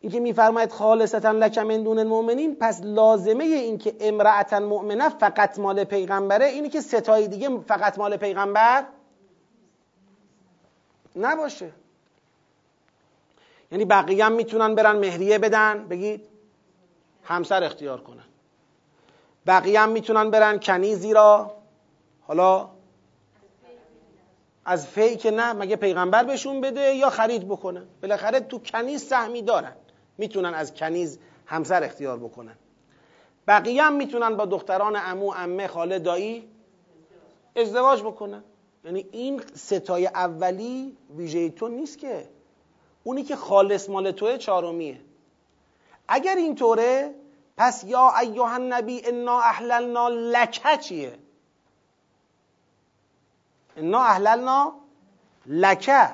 اینکه میفرماید خالصتا لک من دون المؤمنین پس لازمه این که امرأتا مؤمنه فقط مال پیغمبره اینه که ستای دیگه فقط مال پیغمبر نباشه. یعنی بقیه هم می‌تونن برن مهریه بدن بگید همسر اختیار کنن. بقیه هم می‌تونن برن کنیزی را حالا از فی که نه مگه پیغمبر بهشون بده یا خرید بکنه؟ بالاخره تو کنیز سهمی دارن. می‌تونن از کنیز همسر اختیار بکنن. بقیه هم می‌تونن با دختران امو امه خاله دایی ازدواج بکنن. یعنی این ستای اولی ویژه تو نیست که. اونی که خالص مال توه چهارمیه. اگر اینطوره پس یا ایها النبی انا احللنا لکه چیه؟ انا احللنا لکه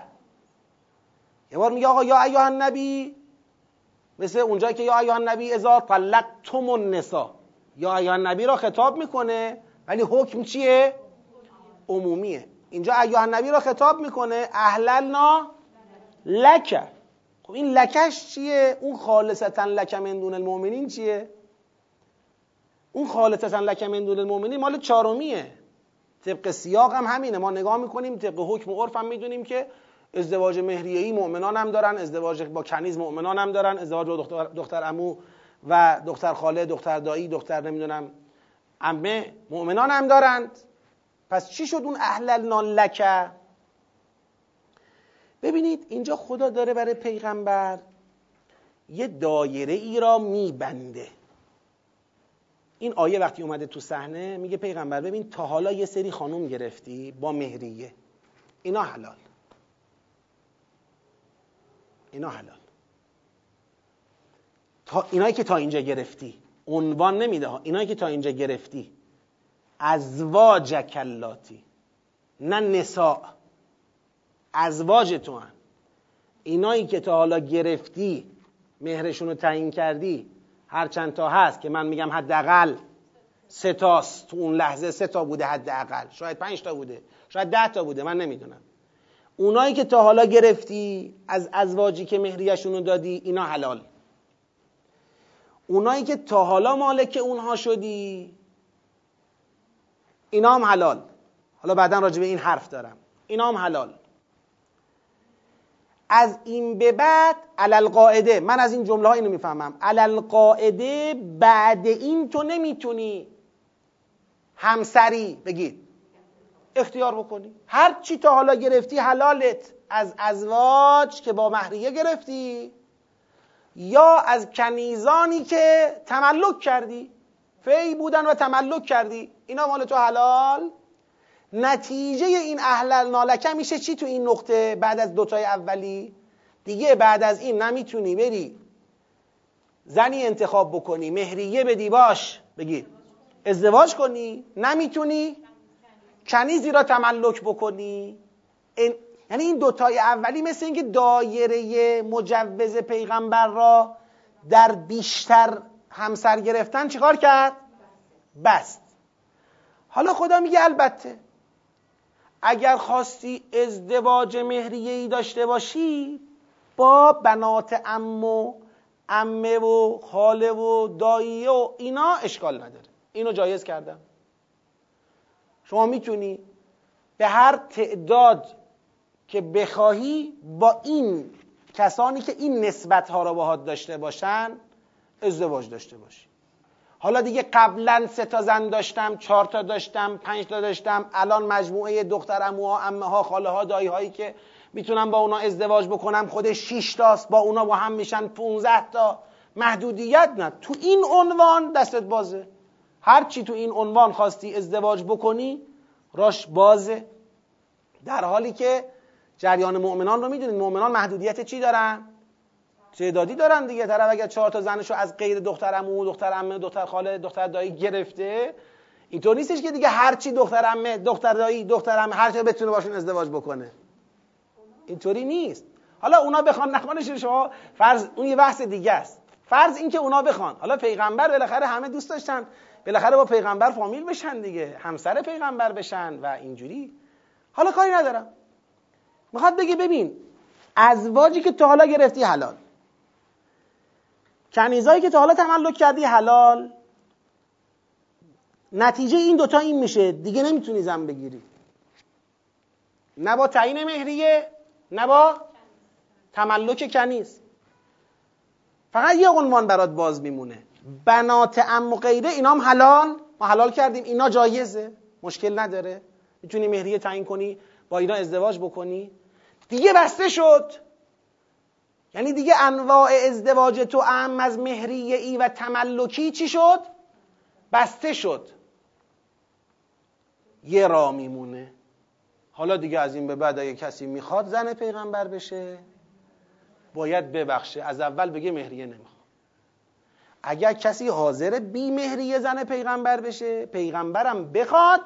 یه بار میگه آقا یا ایها النبی مثل اونجایی که یا ایها النبی اذا طلقتم النساء. یا ایها النبی را خطاب می‌کنه ولی حکم چیه؟ عمومیه. اینجا ایها النبی را خطاب می‌کنه احللنا لکه خب این لکش چیه؟ اون خالصتا لک من دون المؤمنین چیه؟ اون خالصتا لک من دون المؤمنین مال چهارمیه. طبق سیاق هم همینه. ما نگاه می‌کنیم طبق حکم و عرف هم می‌دونیم که ازدواج ای مؤمنان هم دارن ازدواج با کنیز مؤمنان هم دارن ازدواج با دختر, دختر امو و دختر خاله دختر دایی دختر نمی‌دونم امه مؤمنان هم دارند. پس چی شد اون اهللنا لکه ببینید اینجا خدا داره برای پیغمبر یه دایره ای را میبنده. این آیه وقتی اومده تو صحنه میگه پیغمبر ببین تا حالا یه سری خانوم گرفتی با مهریه. اینا حلال. اینا حلال. تا اینایی که تا اینجا گرفتی عنوان نمیده ها. اینایی که تا اینجا گرفتی ازواج کلاتی نه نساء. ازواج تو هن. اینایی که تا حالا گرفتی مهرشون رو تعیین کردی هر چند تا هست که من میگم حداقل سه تاست. تو اون لحظه سه تا بوده حداقل. شاید پنج تا بوده. شاید ده تا بوده. من نمی‌دونم. اونایی که تا حالا گرفتی از ازواجی که مهریشون دادی اینا حلال. اونایی که تا حالا مالک اونها شدی اینا هم حلال. حالا بعدا راجع به این حرف دارم. اینا هم حلال. از این به بعد علل قاعده. من از این جمله ها اینو می‌فهمم. علل قاعده بعد این تو نمی‌تونی همسری بگید. اختیار بکنی. هر چی تا حالا گرفتی حلالت. از ازواج که با مهریه گرفتی. یا از کنیزانی که تملک کردی. فی بودن و تملک کردی. اینا مال تو حلال. نتیجه این اهل نالکه میشه چی تو این نقطه بعد از دوتای اولی؟ دیگه بعد از این نمی‌تونی بری زنی انتخاب بکنی مهریه بدی باش. بگی ازدواج کنی. نمی‌تونی کنیزی را تملک بکنی؟ این... یعنی این دوتای اولی مثل اینکه دایره مجوز پیغمبر را در بیشتر همسر گرفتن چیکار کرد؟ بست. حالا خدا میگه البته اگر خواستی ازدواج مهریه ای داشته باشی با بنات امو امه و خاله و داییه و اینا اشکال نداره. اینو جایز کردم. شما می‌تونی به هر تعداد که بخواهی با این کسانی که این نسبت ها را باهات داشته باشن ازدواج داشته باشی. حالا دیگه قبلا سه تا زن داشتم چهار تا داشتم پنج تا داشتم الان مجموعه دختر اموها امه ها خاله ها دایی هایی که می‌تونم با اونا ازدواج بکنم خودش 6 تاست با اونا با هم میشن 15 تا. محدودیت نه. تو این عنوان دستت بازه. هر چی تو این عنوان خواستی ازدواج بکنی راش بازه. در حالی که جریان مؤمنان رو می‌دونید مؤمنان محدودیت چی دارن؟ تعدادی دارن دیگه. طرف اگر چهار تا زنشو از غیر دختر عمو دختر عمه دختر خاله دختر دایی گرفته اینطور نیستش که دیگه هر چی دختر عمه دختر دایی دختر عمه هر چی بتونه باشون ازدواج بکنه. اینطوری نیست. حالا اونا بخوان نخوانش شما فرض اون یه بحث دیگه است. فرض این که اونا بخوان. حالا پیغمبر بالاخره همه دوست داشتن. بالاخره با پیغمبر فامیل بشن دیگه همسر پیغمبر بشن و اینجوری. حالا کاری ندارم. می‌خواد بگه ببین ازواجی که تا حالا گرفتی حلال. کنیزایی که تا حالا تملک کردی حلال. نتیجه این دوتا این میشه. دیگه نمی‌تونی زن بگیری. نه با تعیین مهریه نه با تملک کنیز. فقط یه عنوان برات باز میمونه. بنات ام و غیره اینا هم حلال. ما حلال کردیم. اینا جایزه. مشکل نداره. می‌تونی مهریه تعیین کنی با اینا ازدواج بکنی. دیگه بسته شد. یعنی دیگه انواع ازدواج تو ام از مهریه ای و تملکی چی شد؟ بسته شد. یه را میمونه. حالا دیگه از این به بعد اگه کسی می‌خواد زن پیغمبر بشه. باید ببخشه. از اول بگه مهریه نمی‌خواد. اگر کسی حاضر بی مهریه زن پیغمبر بشه پیغمبرم بخواد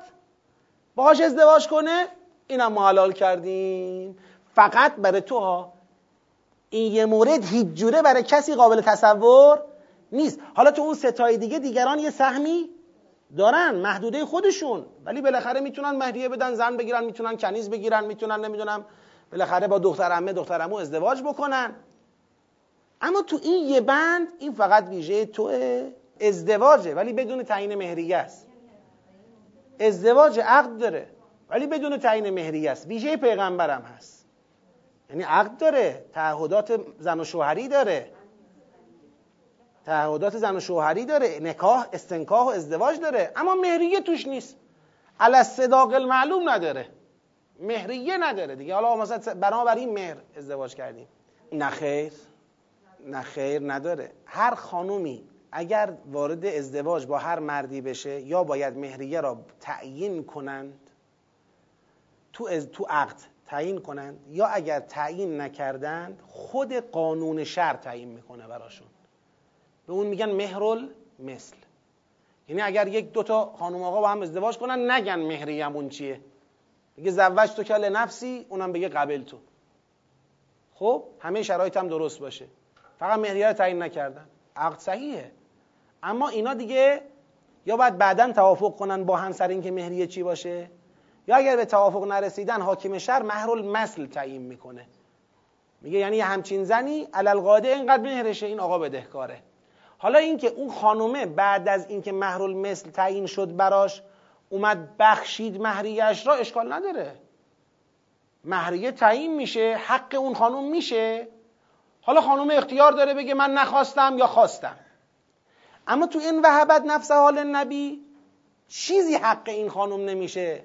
باهاش ازدواج کنه اینم ما حلال کردیم. فقط برای تو ها این یه مورد هیچ جوره برای کسی قابل تصور نیست. حالا تو اون ستای دیگه دیگران یه سهمی دارن محدوده خودشون. ولی بالاخره می‌تونن مهریه بدن زن بگیرن می‌تونن کنیز بگیرن می‌تونن نمی‌دونم بالاخره با دختر عمه دختر ازدواج بکنن. اما تو این یه بند این فقط ویژه تو ازدواجه ولی بدون تعیین مهریه است. ازدواج عقد داره ولی بدون تعیین مهریه است. ویژه پیغمبرم هست. یعنی عقد داره تعهدات زن و شوهری داره. تعهدات زن و شوهری داره نکاح استنکاح و ازدواج داره. اما مهریه توش نیست. علی صداق المعلوم نداره. مهریه نداره دیگه. حالا مثلا بنابراین مهر ازدواج کردیم. نه خیر. نه خیر نداره. هر خانومی اگر وارد ازدواج با هر مردی بشه یا باید مهریه را تعیین کنند تو, از تو عقد تعیین کنند یا اگر تعیین نکردند خود قانون شر تعیین می‌کنه براشون. به اون میگن مهرل مثل. یعنی اگر یک دوتا خانم آقا با هم ازدواج کنن نگن مهریمون چیه. بگه زوج تو کل نفسی اونم بگه قبل تو. خب همه شرایط هم درست باشه. فقط مهریه تعیین نکردن. عقد صحیحه. اما اینا دیگه یا باید بعدا توافق کنن با هم سر اینکه مهریه چی باشه یا اگر به توافق نرسیدن حاکم شهر مهر مسل تعیین می‌کنه. میگه یعنی همچین زنی علل اینقدر مهرشه این آقا بدهکاره. حالا اینکه اون خانومه بعد از اینکه مهر مثل تعیین شد براش اومد بخشید مهریهش را اشکال نداره. مهریه تعیین میشه حق اون خانوم میشه. حالا خانوم اختیار داره بگه من نخواستم یا خواستم. اما تو این وهبت نفس حال نبی چیزی حق این خانوم نمیشه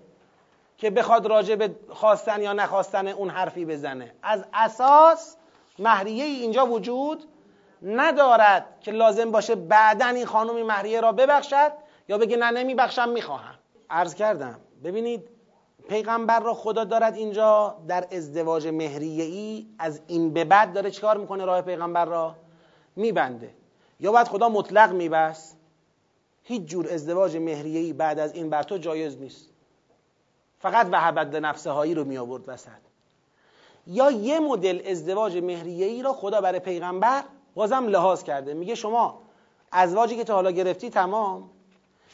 که بخواد راجع به خواستن یا نخواستن اون حرفی بزنه. از اساس مهریه اینجا وجود ندارد که لازم باشه بعدا این خانومی مهریه را ببخشد یا بگه نه نمیبخشم می‌خواهم. عرض کردم. ببینید پیغمبر را خدا دارد اینجا در ازدواج مهریه ای از این به بعد داره چیکار می‌کنه راه پیغمبر را؟ میبنده. یا باید خدا مطلق میبست. هیچ جور ازدواج مهریه ای بعد از این بر تو جایز نیست. فقط وهبت نفسه هایی رو می آورد وسط. یا یه مدل ازدواج مهریه ای را خدا برای پیغمبر بازم لحاظ کرده. میگه شما ازواجی که تا حالا گرفتی تمام.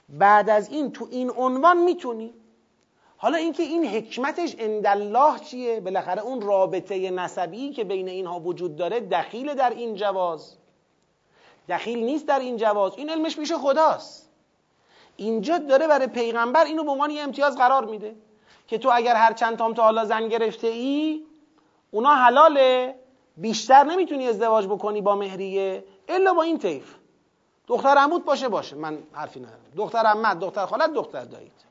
بعد از این تو این عنوان می‌تونی. حالا اینکه این حکمتش الله چیه؟ بالاخره اون رابطه نسبی که بین اینها وجود داره دخیل در این جواز. دخیل نیست در این جواز. این علمش میشه خداست. اینجا داره برای پیغمبر اینو به عنوان یه امتیاز قرار میده که تو اگر هر چند تام تا حالا زن گرفته ای اونا حلاله. بیشتر نمی‌تونی ازدواج بکنی با مهریه الا با این طیف. دختر عمود باشه باشه. من حرفی ندارم. دختر عمت دختر خالت دختر دایید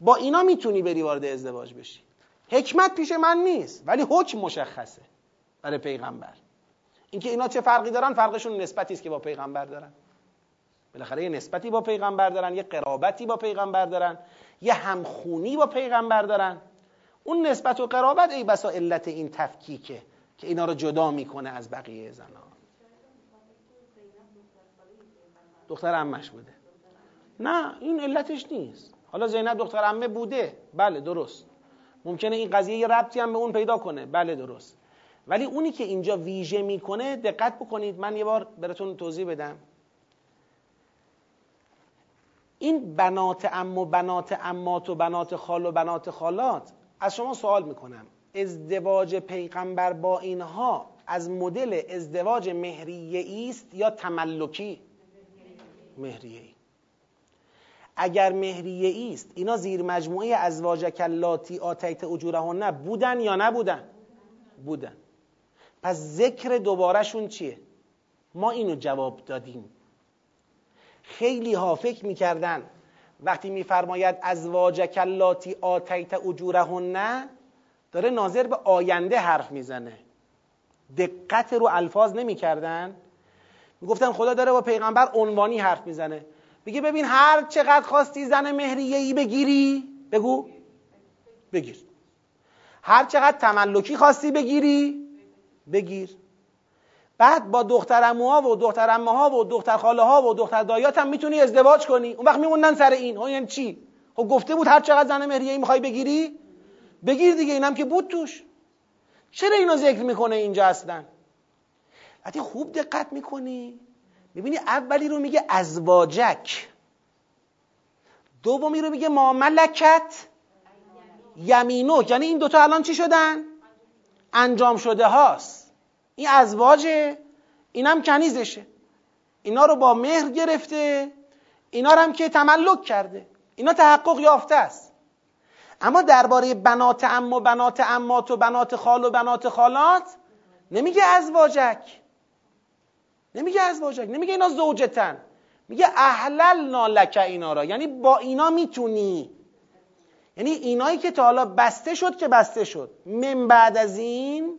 با اینا می‌تونی بری وارد ازدواج بشی. حکمت پیش من نیست ولی حکم مشخصه برای پیغمبر. اینکه اینا چه فرقی دارن فرقشون نسبتی است که با پیغمبر دارن. بالاخره یه نسبتی با پیغمبر دارن یه قرابتی با پیغمبر دارن یه همخونی با پیغمبر دارن. اون نسبت و قرابت ای بسا علت این تفکیکه که اینا رو جدا می‌کنه از بقیه زنان. دختر امش بوده. نه این علتش نیست. حالا زینب دختر امه بوده. بله درست. ممکنه این قضیه یه ربطی هم به اون پیدا کنه. بله درست. ولی اونی که اینجا ویژه می‌کنه دقت بکنید. من یه بار براتون توضیح بدم. این بنات ام و بنات امات و بنات خال و بنات خالات از شما سوال می‌کنم. ازدواج پیغمبر با اینها از مدل ازدواج مهریه است یا تملکی؟ مهریه ای. اگر مهریه است اینا زیر مجموعه ازواج کلاتی آتیت اجورهن بودن یا نبودن؟ بودن. پس ذکر دوبارهشون چیه؟ ما اینو جواب دادیم. خیلی ها فکر می‌کردن وقتی میفرماید ازواج کلاتی آتیت اجورهن داره ناظر به آینده حرف می‌زنه. دقت رو الفاظ نمی‌کردن. می‌گفتن خدا داره با پیغمبر عنوانی حرف می‌زنه. بگی ببین هر چقدر خواستی زن مهریه ای بگیری بگو. بگیر. هر چقدر تملکی خواستی بگیری بگیر. بعد با دختر ها و دختر ها و دختر خاله ها و دختر دایات هم می‌تونی ازدواج کنی. اون وقت میموندن سر این. ها یعنی چی؟ خب گفته بود هر چقدر زن مهریه ای می‌خوای بگیری بگیر دیگه اینم که بود توش. چرا اینو ذکر می‌کنه اینجا اصلا؟ وقتی خوب دقت می‌کنی. می‌بینی اولی رو میگه ازواجک. دومی رو میگه ماملکت. یمینوک. یعنی این دوتا الان چی شدن؟ انجام شده هاست. این ازواجه. اینم کنیزشه. اینا رو با مهر گرفته. اینا رو هم که تملک کرده. اینا تحقق یافته است. اما درباره بنات ام و بنات امات و بنات خال و بنات خالات نمیگه ازواجک. نمیگه ازواجک نمیگه اینا زوجتن. میگه احلل نالک اینا را. یعنی با اینا می‌تونی. یعنی اینایی که تا حالا بسته شد که بسته شد. من بعد از این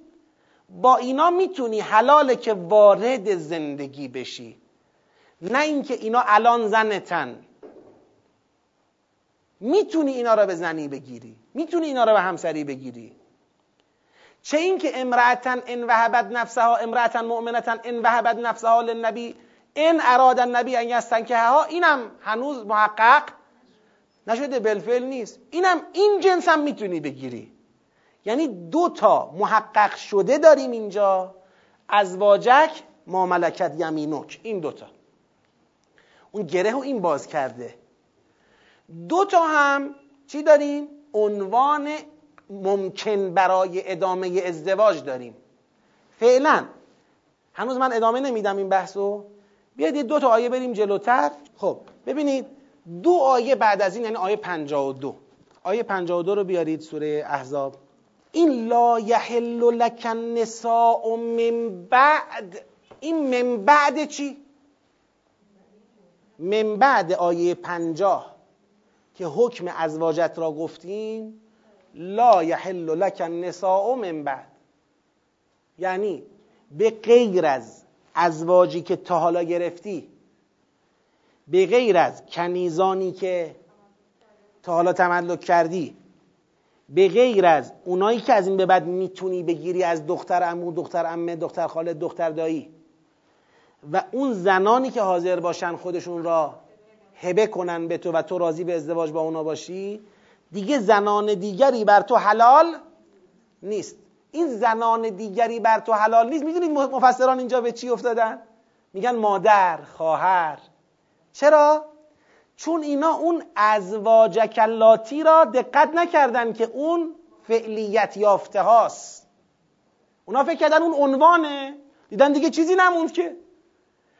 با اینا می‌تونی حلاله که وارد زندگی بشی. نه اینکه اینا الان زنتن. می‌تونی اینا را به زنی بگیری. می‌تونی اینا را به همسری بگیری. چه اینکه امرأتا ان وهبت نفسها امرأتا مؤمنتا ان وهبت نفسها للنبی ان اراد النبی ان یستنکحها اینم هنوز محقق نشده بالفعل نیست. اینم این جنس هم می‌تونی بگیری. یعنی دو تا محقق شده داریم اینجا ازواجک ماملکت یمینوک این دوتا اون گره و این باز کرده. دو تا هم چی داریم؟ عنوان ممکن برای ادامه ازدواج داریم. فعلا. هنوز من ادامه نمیدم این بحثو. بیاید یه دو تا آیه بریم جلوتر. خب ببینید دو آیه بعد از این یعنی آیه 52 آیه 52 رو بیارید سوره احزاب. این لا یحل لک النساء من بعد. این من بعد چی؟ من بعد آیه 50 که حکم ازواجت را گفتیم لا یحل لک النساء من بعد. یعنی به غیر از ازواجی که تا حالا گرفتی به غیر از کنیزانی که تا حالا تملک کردی به غیر از اونایی که از این به بعد می‌تونی بگیری از دختر امو دختر امه دختر خاله دختر دایی و اون زنانی که حاضر باشن خودشون را هبه کنن به تو و تو راضی به ازدواج با اونا باشی دیگه زنان دیگری بر تو حلال نیست. این زنان دیگری بر تو حلال نیست. می‌دونید مفسران اینجا به چی افتادن؟ میگن مادر خواهر. چرا؟ چون اینا اون ازواج کلاتی را دقت نکردن که اون فعلیت یافته هاست. اونا فکر کردن اون عنوانه. دیدن دیگه چیزی نموند که.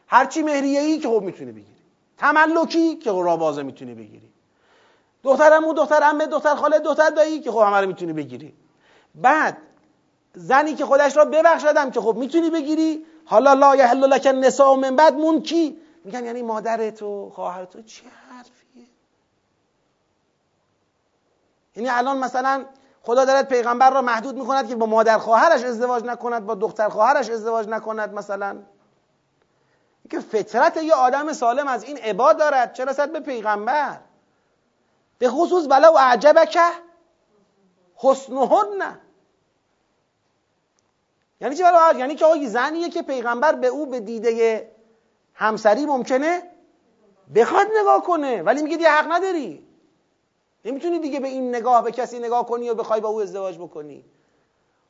هرچی مهریه ای که خب می‌تونی بگیری. تملکی که را بازه می‌تونی بگیری. دخترمون دختر امه دختر خاله دختر دایی که خب همه رو می‌تونی بگیری. بعد زنی که خودش را ببخشدم که خب می‌تونی بگیری. حالا لا یحل لک النساء من بعد مون کی؟ میگن یعنی مادر تو خواهر تو چه حرفیه؟ یعنی الان مثلا خدا دارد پیغمبر را محدود می‌کند که با مادر خواهرش ازدواج نکند با دختر خواهرش ازدواج نکند مثلا. که فطرت یه آدم سالم از این عباد دارد. چرا رسد به پیغمبر؟ به خصوص ولو اعجبک. حسنهن. نه یعنی چی یعنی که آقای زنیه که پیغمبر به او به دیده همسری ممکنه بخواد نگاه کنه ولی میگه دیگه حق نداری. نمی‌تونی دیگه به این نگاه به کسی نگاه کنی و بخوای با او ازدواج بکنی.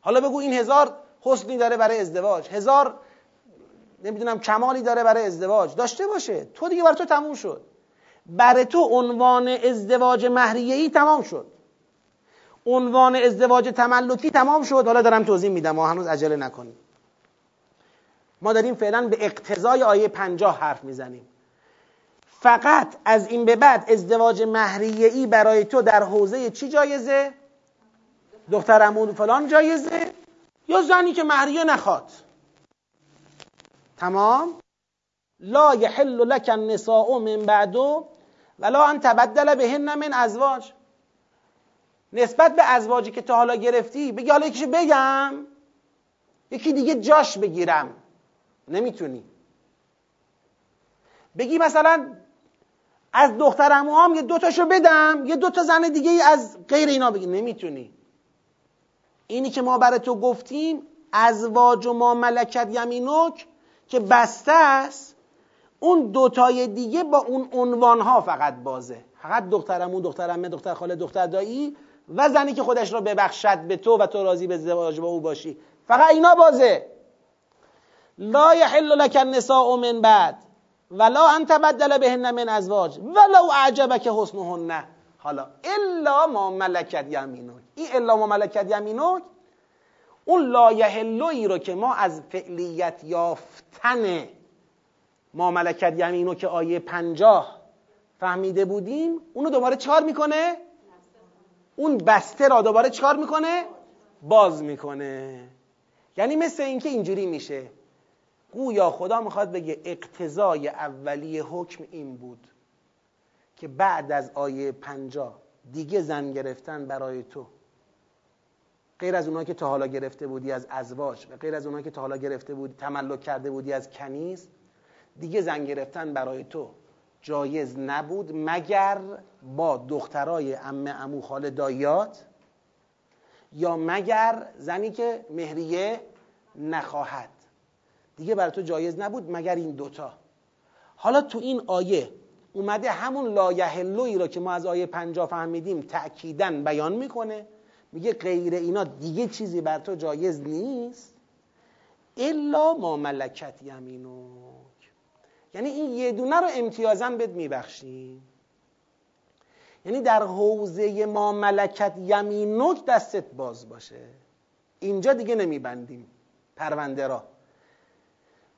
حالا بگو این هزار حسنی داره برای ازدواج. هزار نمی‌دونم کمالی داره برای ازدواج. داشته باشه. تو دیگه برای تو تموم شد. برای تو عنوان ازدواج مهریه ای تمام شد عنوان ازدواج تملکی تمام شد حالا دارم توضیح میدم ما هنوز عجله نکنیم ما داریم فعلا به اقتضای آیه پنجاه حرف می‌زنیم فقط از این به بعد ازدواج مهریه ای برای تو در حوزه چی جایزه؟ دختر عمود فلان جایزه؟ یا زنی که مهریه نخواد تمام؟ لا یحل لک النساء من بعدو ولا ان تبدل بهن من ازواج. نسبت به ازواجی که تا حالا گرفتی بگی حالا یکیشو بگم. یکی دیگه جاش بگیرم. نمی‌تونی. بگی مثلا از دختر هم یه دوتاشو بدم یه دوتا زن دیگه از غیر اینا بگی. نمی‌تونی. اینی که ما برای تو گفتیم ازواج و ما ملکت یمینوک که بسته است. اون دوتای دیگه با اون عنوان ها فقط بازه. فقط دخترمون دخترمه دختر خاله دختر دایی و زنی که خودش رو ببخشد به تو و تو راضی به ازدواج با او باشی. فقط اینا بازه. لا یحل لك النساء من بعد ولا ان تبدل بهن من ازواج ولو اعجبك حسنهن. حالا الا ما ملکت یمینوک این الا ما ملکت یمینوک اون لا یحلوی رو که ما از فعلیت یافتن ما ملکت یمینو که آیه پنجاه فهمیده بودیم اونو دوباره چکار می‌کنه؟ اون بسته را دوباره چکار می‌کنه؟ باز می‌کنه یعنی مثل اینکه اینجوری میشه گویا خدا می‌خواد بگه اقتضای اولی حکم این بود که بعد از آیه پنجاه دیگه زن گرفتن برای تو غیر از اونایی که تا حالا گرفته بودی از ازواج و غیر از اونایی که تا حالا گرفته بودی تملک کرده بودی از کنیز دیگه زن گرفتن برای تو جایز نبود مگر با دخترای ام امو خاله دایات؟ یا مگر زنی که مهریه نخواهد؟ دیگه برای تو جایز نبود مگر این دوتا؟ حالا تو این آیه اومده همون لایحلوی را که ما از آیه پنجا فهمیدیم تأکیدن بیان می‌کنه. میگه غیر اینا دیگه چیزی بر تو جایز نیست. الا ما ملکت یمینوک یعنی این یه دونه رو امتیازا بد میبخشیم. یعنی در حوزه ما ملکت یمینوک دستت باز باشه. اینجا دیگه نمیبندیم پرونده را.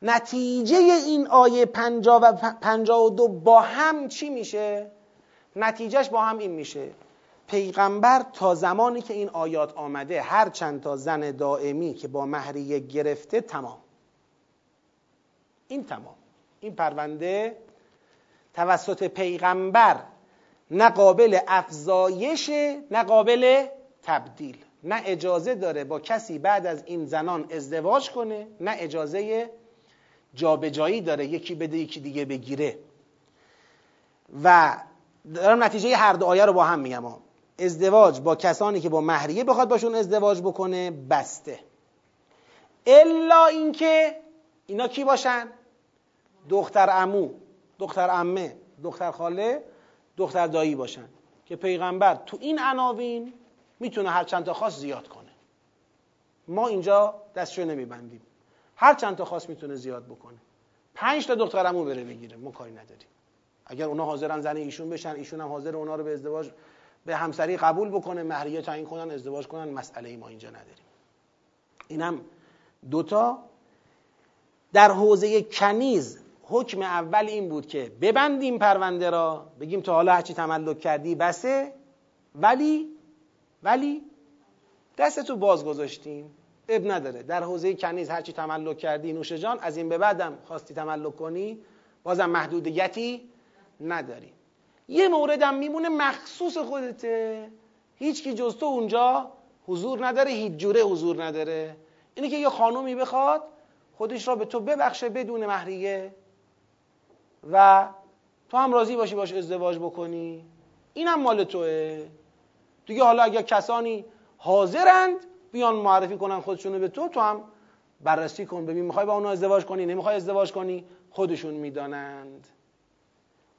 نتیجه این آیه پنجا و پنجا و دو با هم چی میشه؟ نتیجهش با هم این میشه. پیغمبر تا زمانی که این آیات آمده هر چند تا زن دائمی که با مهریه گرفته تمام. این تمام. این پرونده توسط پیغمبر نه قابل افزایش نه قابل تبدیل. نه اجازه داره با کسی بعد از این زنان ازدواج کنه نه اجازه جابجایی داره یکی بده یکی دیگه بگیره. و دارم نتیجه هر دو آیه رو با هم میگم. ازدواج با کسانی که با مهریه بخواد باشون ازدواج بکنه بسته. الا اینکه اینا کی باشن؟ دختر امو دختر امه دختر خاله دختر دایی باشن که پیغمبر تو این عناوین می‌تونه هر چند تا خاص زیاد کنه. ما اینجا دستشو نمیبندیم. هر چند تا خاص می‌تونه زیاد بکنه. پنج تا دختر امو بره بگیره ما کاری نداریم. اگر اونا حاضرن زن ایشون بشن ایشون هم حاضر اونا رو به ازدواج به همسری قبول بکنه مهریه تعیین کنن ازدواج کنن مسئله ای ما اینجا نداریم. اینم دوتا در حوزه کنیز حکم اول این بود که ببندیم پرونده را بگیم تا حالا هرچی تملک کردی بسه. ولی ولی دستتو باز گذاشتیم. اب نداره. در حوزه کنیز هرچی تملک کردی نوش جان از این به بعدم خواستی تملک کنی بازم محدودیتی نداری. یه موردم میمونه مخصوص خودته. هیچ کی جز تو اونجا حضور نداره هیچ جوره حضور نداره. اینه که یه خانومی بخواد خودش را به تو ببخشه بدون مهریه. و تو هم راضی باشی باش ازدواج بکنی. اینم مال توه. دیگه حالا اگر کسانی حاضرند بیان معرفی کنن خودشونو به تو تو هم بررسی کن. ببین می‌خوای با اونا ازدواج کنی نمی‌خوای ازدواج کنی خودشون می‌دانند.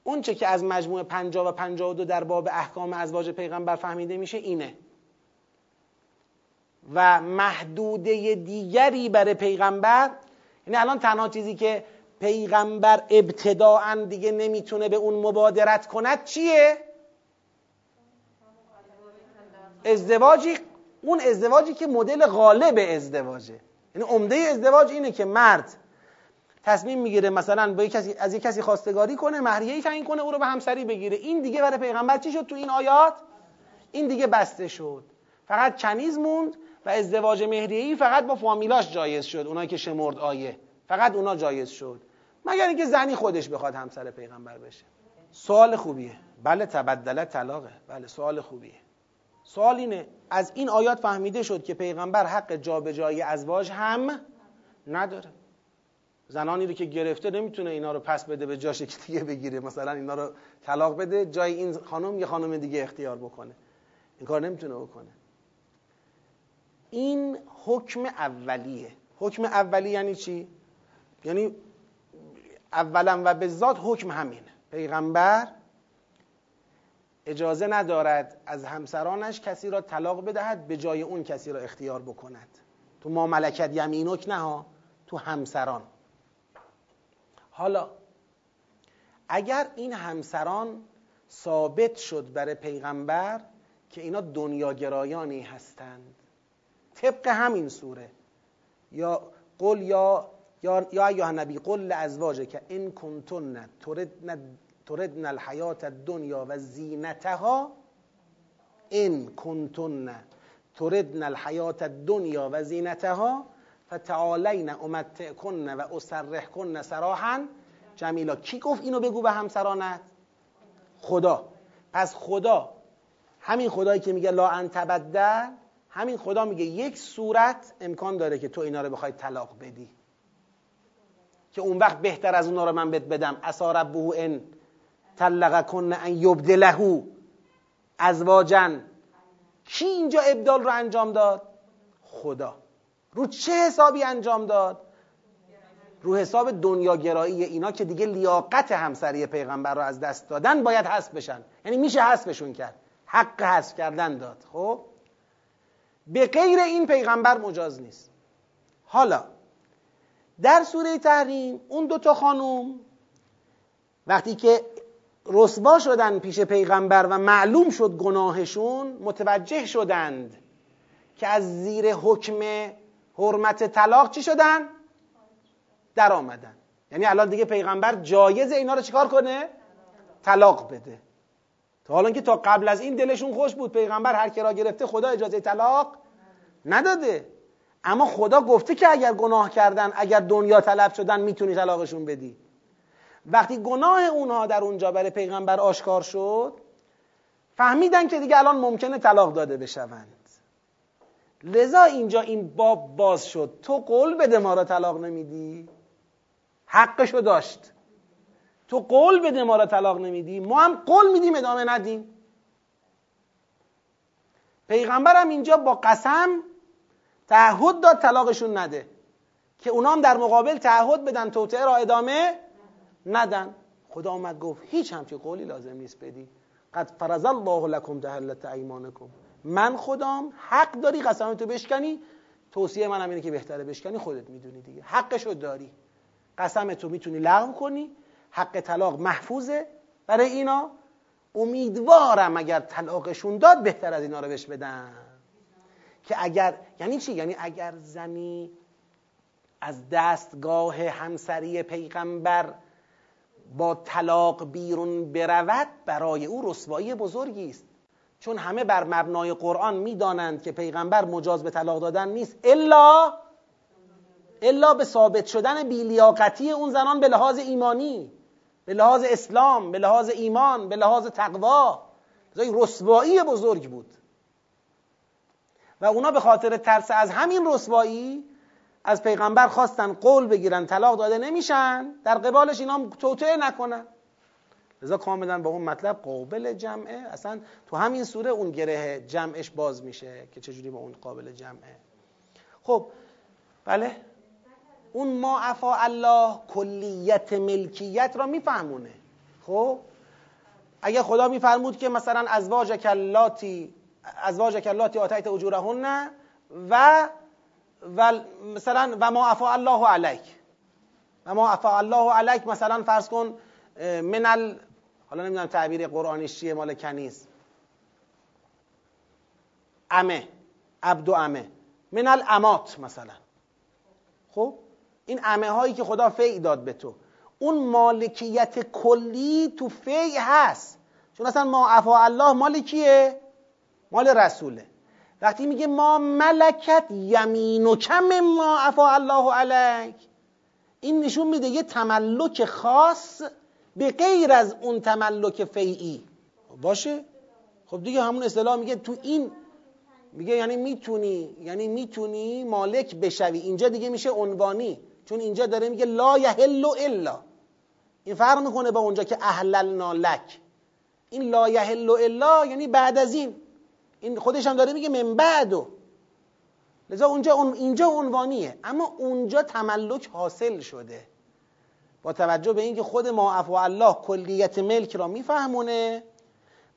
اون چه که از مجموع 50 و 52 در باب احکام ازواج پیغمبر فهمیده میشه اینه. و محدوده دیگری برای پیغمبر یعنی الان تنها چیزی که پیغمبر ابتداعا دیگه نمی‌تونه به اون مبادرت کند چیه؟ ازدواجی اون ازدواجی که مدل غالب ازدواجه. یعنی عمده ازدواج اینه که مرد تصمیم می‌گیره مثلا با کسی از یک کسی خواستگاری کنه مهریه تعیین کنه او رو به همسری بگیره. این دیگه برای پیغمبر چی شد تو این آیات؟ این دیگه بسته شد. فقط کنیز موند و ازدواج مهریه‌ای فقط با فامیلاش جایز شد. اونایی که شمرد آیه فقط اونا جایز شد. مگر اینکه زنی خودش بخواد همسر پیغمبر بشه. سوال خوبیه. بله تبدله طلاقه. بله سوال خوبیه. سوال اینه از این آیات فهمیده شد که پیغمبر حق جابجایی ازواج هم نداره. زنانی رو که گرفته نمی‌تونه اینا رو پس بده به جاش که دیگه بگیره. مثلا اینا رو طلاق بده جای این خانم یه خانم دیگه اختیار بکنه. این کار نمی‌تونه بکنه. این حکم اولیه. حکم اولی یعنی چی؟ یعنی اولا و به ذات حکم همینه پیغمبر اجازه ندارد از همسرانش کسی را طلاق بدهد به جای اون کسی را اختیار بکند. تو ما ملکت یمینک نه ها تو همسران. حالا اگر این همسران ثابت شد برای پیغمبر که اینا دنیاگرایانی هستند طبق همین سوره یا قل یا یا یا ایها نبی قل که ان کنتن تردن تردن الحیات الدنیا و زینتها ان کنتن تردن الحیات الدنیا و زینتها فتعالین امتعکن و اسرحکن سراحا. جمیلا کی گفت اینو بگو به همسرانت؟ خدا. پس خدا همین خدایی که میگه لا انتبدل همین خدا میگه یک صورت امکان داره که تو اینا رو بخوای طلاق بدی. که اون وقت بهتر از اونا رو من بهت بدم. اسا ربه ان طلق کن ان یبدله ازواجن. کی اینجا ابدال رو انجام داد؟ خدا. رو چه حسابی انجام داد؟ رو حساب دنیاگرایی اینا که دیگه لیاقت همسری پیغمبر رو از دست دادن باید حذف بشن. یعنی میشه حذفشون کرد. حق حذف کردن داد. خب؟ به غیر این پیغمبر مجاز نیست. حالا در سوره تحریم اون دوتا خانوم وقتی که رسوا شدن پیش پیغمبر و معلوم شد گناهشون متوجه شدند که از زیر حکم حرمت طلاق چی شدن؟ در آمدن یعنی الان دیگه پیغمبر جایز اینا رو چیکار کنه؟ طلاق بده تا حالا که تا قبل از این دلشون خوش بود پیغمبر هر کی را گرفته خدا اجازه طلاق نداده اما خدا گفته که اگر گناه کردن اگر دنیا طلب شدن می‌تونی طلاقشون بدی. وقتی گناه اونها در اونجا برای پیغمبر آشکار شد فهمیدن که دیگه الان ممکنه طلاق داده بشوند. لذا اینجا این باب باز شد. تو قول بده ما را طلاق نمیدی. حقشو داشت. تو قول بده ما را طلاق نمیدی. ما هم قول میدیم ادامه ندیم. پیغمبرم اینجا با قسم تعهد داد طلاقشون نده. که اونا هم در مقابل تعهد بدن توطعه را ادامه ندن. خدا آمد گفت هیچ همچین قولی لازم نیست بدی. قد فرض الله لکم تهلت ایمانکم. من خدام حق داری قسمتو بشکنی؟ توصیه منم اینه که بهتره بشکنی خودت می‌دونی دیگه. حقشو داری. قسمتو می‌تونی لغو کنی. حق طلاق محفوظه برای اینا. امیدوارم اگر طلاقشون داد بهتر از اینا رو بهش بدن. که اگر یعنی چی؟ یعنی اگر زنی از دستگاه همسری پیغمبر با طلاق بیرون برود برای او رسوایی بزرگی است. چون همه بر مبنای قرآن می‌دانند که پیغمبر مجاز به طلاق دادن نیست الا الا به ثابت شدن بیلیاقتی اون زنان به لحاظ ایمانی به لحاظ اسلام به لحاظ ایمان به لحاظ تقوا. رسوایی بزرگ بود. و اونا به خاطر ترس از همین رسوایی از پیغمبر خواستن قول بگیرن طلاق داده نمیشن. در قبالش اینا توطعه نکنن. لذا کاملا با اون مطلب قابل جمعه. اصلا تو همین سوره اون گره جمعش باز میشه که چجوری با اون قابل جمعه. خب بله. اون ما عفا الله کلیت ملکیت را میفهمونه. خب اگه خدا میفرمود که مثلا ازواج کلاتی ازواج کلاتی آتیت اجورهن و و مثلا و ما عفا الله علیک. و ما عفا الله علیک مثلا فرض کن من ال حالا نمی‌دونم تعبیر قرآنیش چیه مال کنیز. امه عبد و امه. من الامات مثلا. خب؟ این امه هایی که خدا فی داد به تو. اون مالکیت کلی تو فی هست. چون اصلا ما عفا الله مال کیه؟ مال رسوله. وقتی میگه ما ملکت یمین و کم ما عفا الله علیک. این نشون میده یه تملک خاص به غیر از اون تملک فیعی. باشه؟ خب دیگه همون اصطلاح میگه تو این میگه یعنی می‌تونی یعنی می‌تونی مالک بشوی. اینجا دیگه میشه عنوانی. چون اینجا داره میگه لا یحل الا. این فرق می‌کنه با اونجا که احللنا لک. این لا یحل الا یعنی بعد از این. این خودش هم داره میگه من بعدو. لذا اونجا اون اینجا عنوانیه. اما اونجا تملک حاصل شده. با توجه به اینکه خود ما عفو الله کلیت ملک را میفهمونه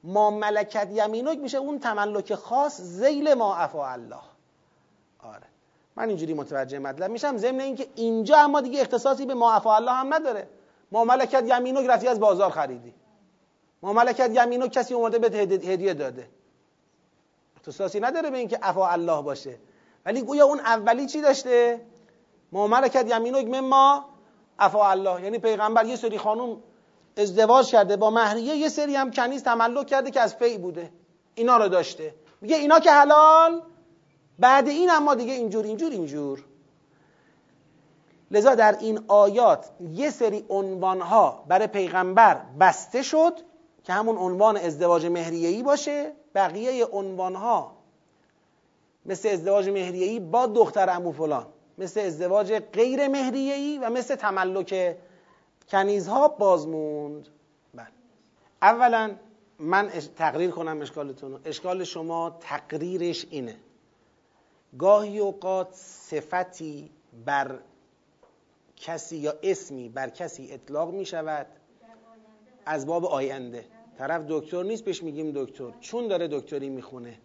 ما ملکت یمینک میشه اون تملک خاص زیل ما عفو الله. آره. من اینجوری متوجه مطلب میشم. ضمن اینکه اینجا اما دیگه اختصاصی به ما عفو الله هم نداره. ما ملکت یمینک رفتی از بازار خریدی. ما ملکت یمینک کسی اومده به هدیه داده. اختصاصی نداره به اینکه عفا الله باشه. ولی گویا اون اولی چی داشته؟ ما ملکت یمینک ما عفا الله. یعنی پیغمبر یه سری خانوم ازدواج کرده با مهریه یه سری هم کنیز تملک کرده که از فی بوده. اینا رو داشته. میگه اینا که حلال بعد این اما دیگه اینجور اینجور اینجور. لذا در این آیات یه سری عنوانها برای پیغمبر بسته شد که همون عنوان ازدواج مهریه‌ای باشه. بقیه عنوانها مثل ازدواج مهریه‌ای با دختر امو فلان مثل ازدواج غیر مهریه‌ای و مثل تملک کنیزها بازموند. بله. اولا من تقریر کنم اشکالتون اشکال شما تقریرش اینه. گاهی اوقات صفتی بر کسی یا اسمی بر کسی اطلاق می شود از باب آینده. طرف دکتر نیست بهش میگیم دکتر. چون داره دکتری می‌خونه.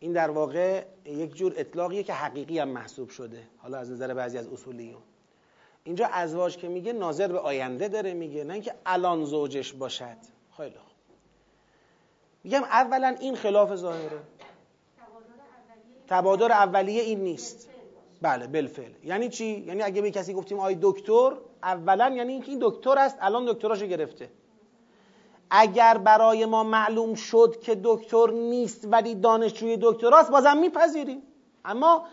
این در واقع یک جور اطلاقیه که حقیقی هم محسوب شده. حالا از نظر بعضی از اصولیون. اینجا ازواج که میگه ناظر به آینده داره میگه نه اینکه الان زوجش باشد. خیلی خوب. میگم اولا این خلاف ظاهره. تبادر اولیه این نیست. بله بالفعل. یعنی چی؟ یعنی اگه به کسی گفتیم آی دکتر اولا یعنی اینکه این دکتر است الان دکتراشو گرفته. اگر برای ما معلوم شد که دکتر نیست ولی دانشجوی دکتراست بازم میپذیریم. اما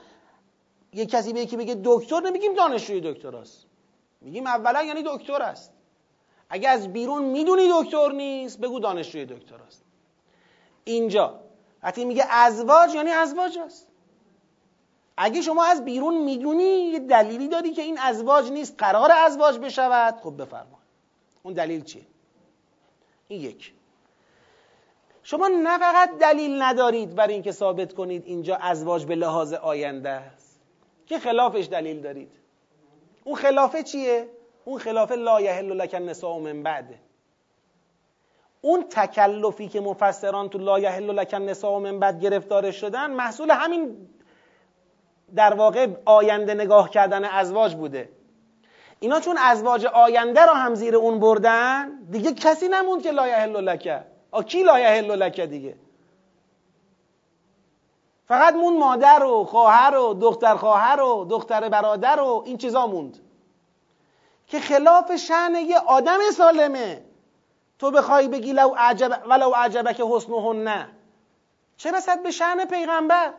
یه کسی به یکی بگه دکتر نمیگیم دانشجوی دکتراست میگیم اولا یعنی دکتر است اگه از بیرون می‌دونی دکتر نیست بگو دانشجوی دکتراست اینجا. وقتی میگه ازواج یعنی ازواج است اگه شما از بیرون می‌دونی یه دلیلی داری که این ازواج نیست قرار ازواج بشود خب بفرما. اون دلیل چیه؟ این یک. شما نه فقط دلیل ندارید برای اینکه ثابت کنید اینجا ازواج به لحاظ آینده است. که خلافش دلیل دارید. اون خلافه چیه؟ اون خلافه لا یحل لک النساء من بعده اون تکلفی که مفسران تو لا یحل لک النساء من بعد گرفتار شدن محصول همین در واقع آینده نگاه کردن ازواج بوده. اینا چون ازواج آینده رو هم زیر اون بردن دیگه کسی نموند که لا یحل لک آ کی لا یحل لک دیگه؟ فقط مون مادر و خواهر و دختر خواهر و دختر برادر و این چیزا موند. که خلاف شأن یه آدم سالمه. تو بخوای بگی لو عجب ولو عجبک حسنهن. نه چه رسد به شعن پیغمبر؟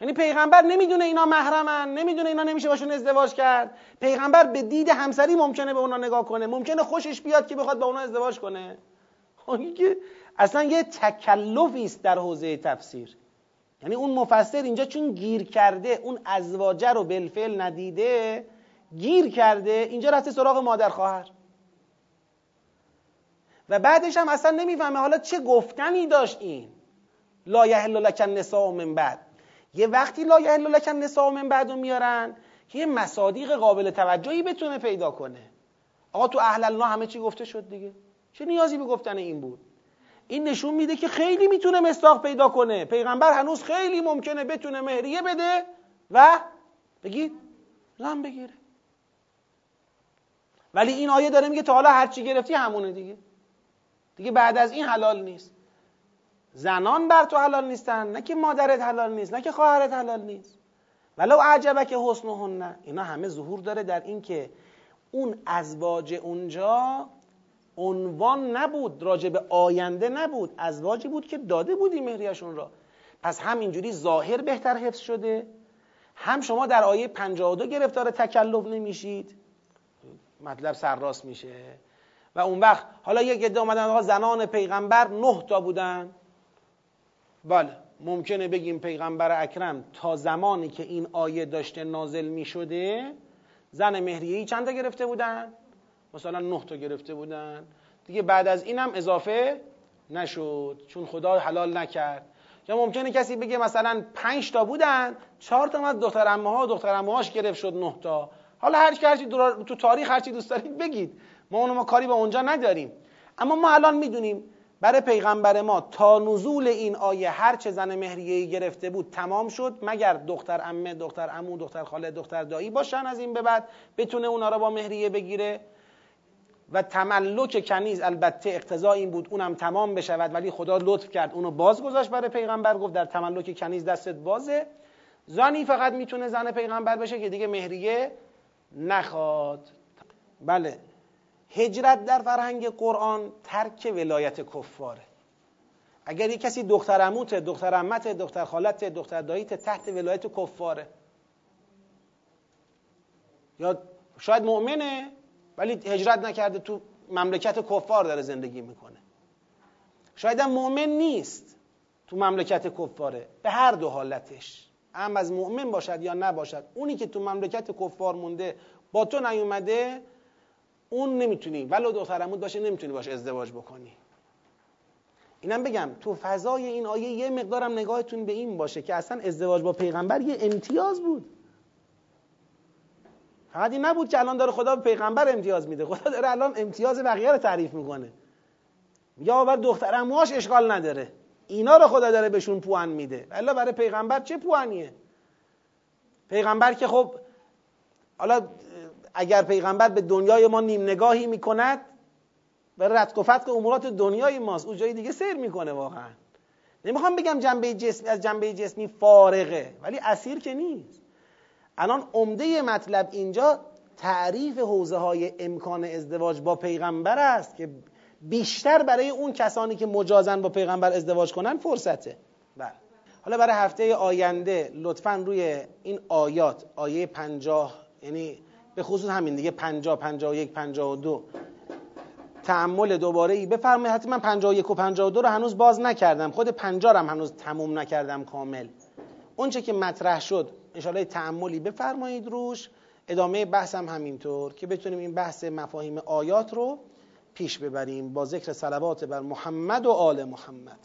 یعنی پیغمبر نمی‌دونه اینا محرمن نمی‌دونه اینا نمیشه باشون ازدواج کرد. پیغمبر به دید همسری ممکنه به اونا نگاه کنه ممکنه خوشش بیاد که بخواد با اونا ازدواج کنه. خب که اصلا یه تکلفی است در حوزه تفسیر. یعنی اون مفسر اینجا چون گیر کرده اون ازواجه رو بالفعل ندیده گیر کرده اینجا رفته سراغ مادر خواهر. و بعدش هم اصلا نمی‌فهمه حالا چه گفتنی داشت این. لا یحل لک النساء من بعد. یه وقتی لا یحل لک النساء من بعد میارن که یه مصادیق قابل توجهی بتونه پیدا کنه. آقا تو اهل الله همه چی گفته شد دیگه. چه نیازی به گفتن این بود؟ این نشون میده که خیلی می‌تونه مستاق پیدا کنه. پیغمبر هنوز خیلی ممکنه بتونه مهریه بده و بگید زن بگیره. ولی این آیه داره میگه تا حالا هرچی گرفتی همونه دیگه. دیگه بعد از این حلال نیست. زنان بر تو حلال نیستن نه که مادرت حلال نیست نه که خواهرت حلال نیست. ولو عجبه که حسنهن. اینا همه ظهور داره در این که اون ازواج اونجا عنوان نبود راجع به آینده نبود. ازواجی بود که داده بودی مهریشون را. پس هم اینجوری ظاهر بهتر حفظ شده. هم شما در آیه 52 گرفتار تکلف نمیشید. مطلب سرراست میشه. و اون وقت حالا یک عده اومدن زنان پیغمبر نه تا بودن. بله ممکنه بگیم پیغمبر اکرم تا زمانی که این آیه داشته نازل می شده زن مهریهی چند تا گرفته بودن؟ مثلا نه تا گرفته بودن. دیگه بعد از اینم اضافه نشد چون خدا حلال نکرد. یا ممکنه کسی بگه مثلا پنج تا بودن چهار تا از دختر امه ها دختر امه هاش گرفت شد نه تا. حالا هر هرچی تو تاریخ هرچی دوست دارید بگید. ما اونو ما کاری به اونجا نداریم. اما ما الان می‌دونیم برای پیغمبر ما تا نزول این آیه هر چه زن مهریه گرفته بود تمام شد مگر دختر امه دختر امو دختر خاله دختر دایی باشن از این به بعد بتونه اونا را با مهریه بگیره؟ و تملک کنیز البته اقتضا این بود اونم تمام بشود ولی خدا لطف کرد اونو باز گذاشت برای پیغمبر گفت در تملک کنیز دستت بازه. زنی فقط می‌تونه زن پیغمبر بشه که دیگه مهریه نخواد. بله. هجرت در فرهنگ قرآن ترک ولایت کفاره. اگر یک کسی دختر عموت دختر عمت دختر خالت دختر داییت تحت ولایت کفاره. یا شاید مؤمنه ولی هجرت نکرده تو مملکت کفار داره زندگی می‌کنه. شاید هم مؤمن نیست تو مملکت کفاره به هر دو حالتش. هم از مؤمن باشد یا نباشد اونی که تو مملکت کفار مونده با تو نیومده اون نمی‌تونی. ولو دخترمود باشه نمی‌تونی باشه ازدواج بکنی. اینم بگم تو فضای این آیه یه مقدارم نگاهتون به این باشه که اصلا ازدواج با پیغمبر یه امتیاز بود. فقط این نبود که الان داره خدا به پیغمبر امتیاز میده. خدا داره الان امتیاز بقیه رو تعریف می‌کنه. آور دختر امواش اشکال نداره. اینا رو خدا داره بهشون پوان میده. الا برای پیغمبر چه پوانیه؟ پیغمبر که خب حالا اگر پیغمبر به دنیای ما نیم نگاهی می‌کند به رتق و فتق امورات دنیای ماست. او جای دیگه سیر می‌کنه واقعا. نمی‌خوام بگم جنبه جسمی از جنبه جسمی فارغه ولی اسیر که نیست. الان عمده مطلب اینجا تعریف حوزه های امکان ازدواج با پیغمبر است که بیشتر برای اون کسانی که مجازن با پیغمبر ازدواج کنن فرصته. بله. حالا برای هفته آینده لطفا روی این آیات آیه پنجاه یعنی به خصوص همین دیگه 50 51 52 تعمل دوباره ای بفرمایید حتی من 51 و 52 رو هنوز باز نکردم. خود 50 هم هنوز تموم نکردم کامل. اونچه که مطرح شد انشاءالله تعملی بفرمایید روش ادامه بحث هم همینطور که بتونیم این بحث مفاهیم آیات رو پیش ببریم. با ذکر صلوات بر محمد و آل محمد.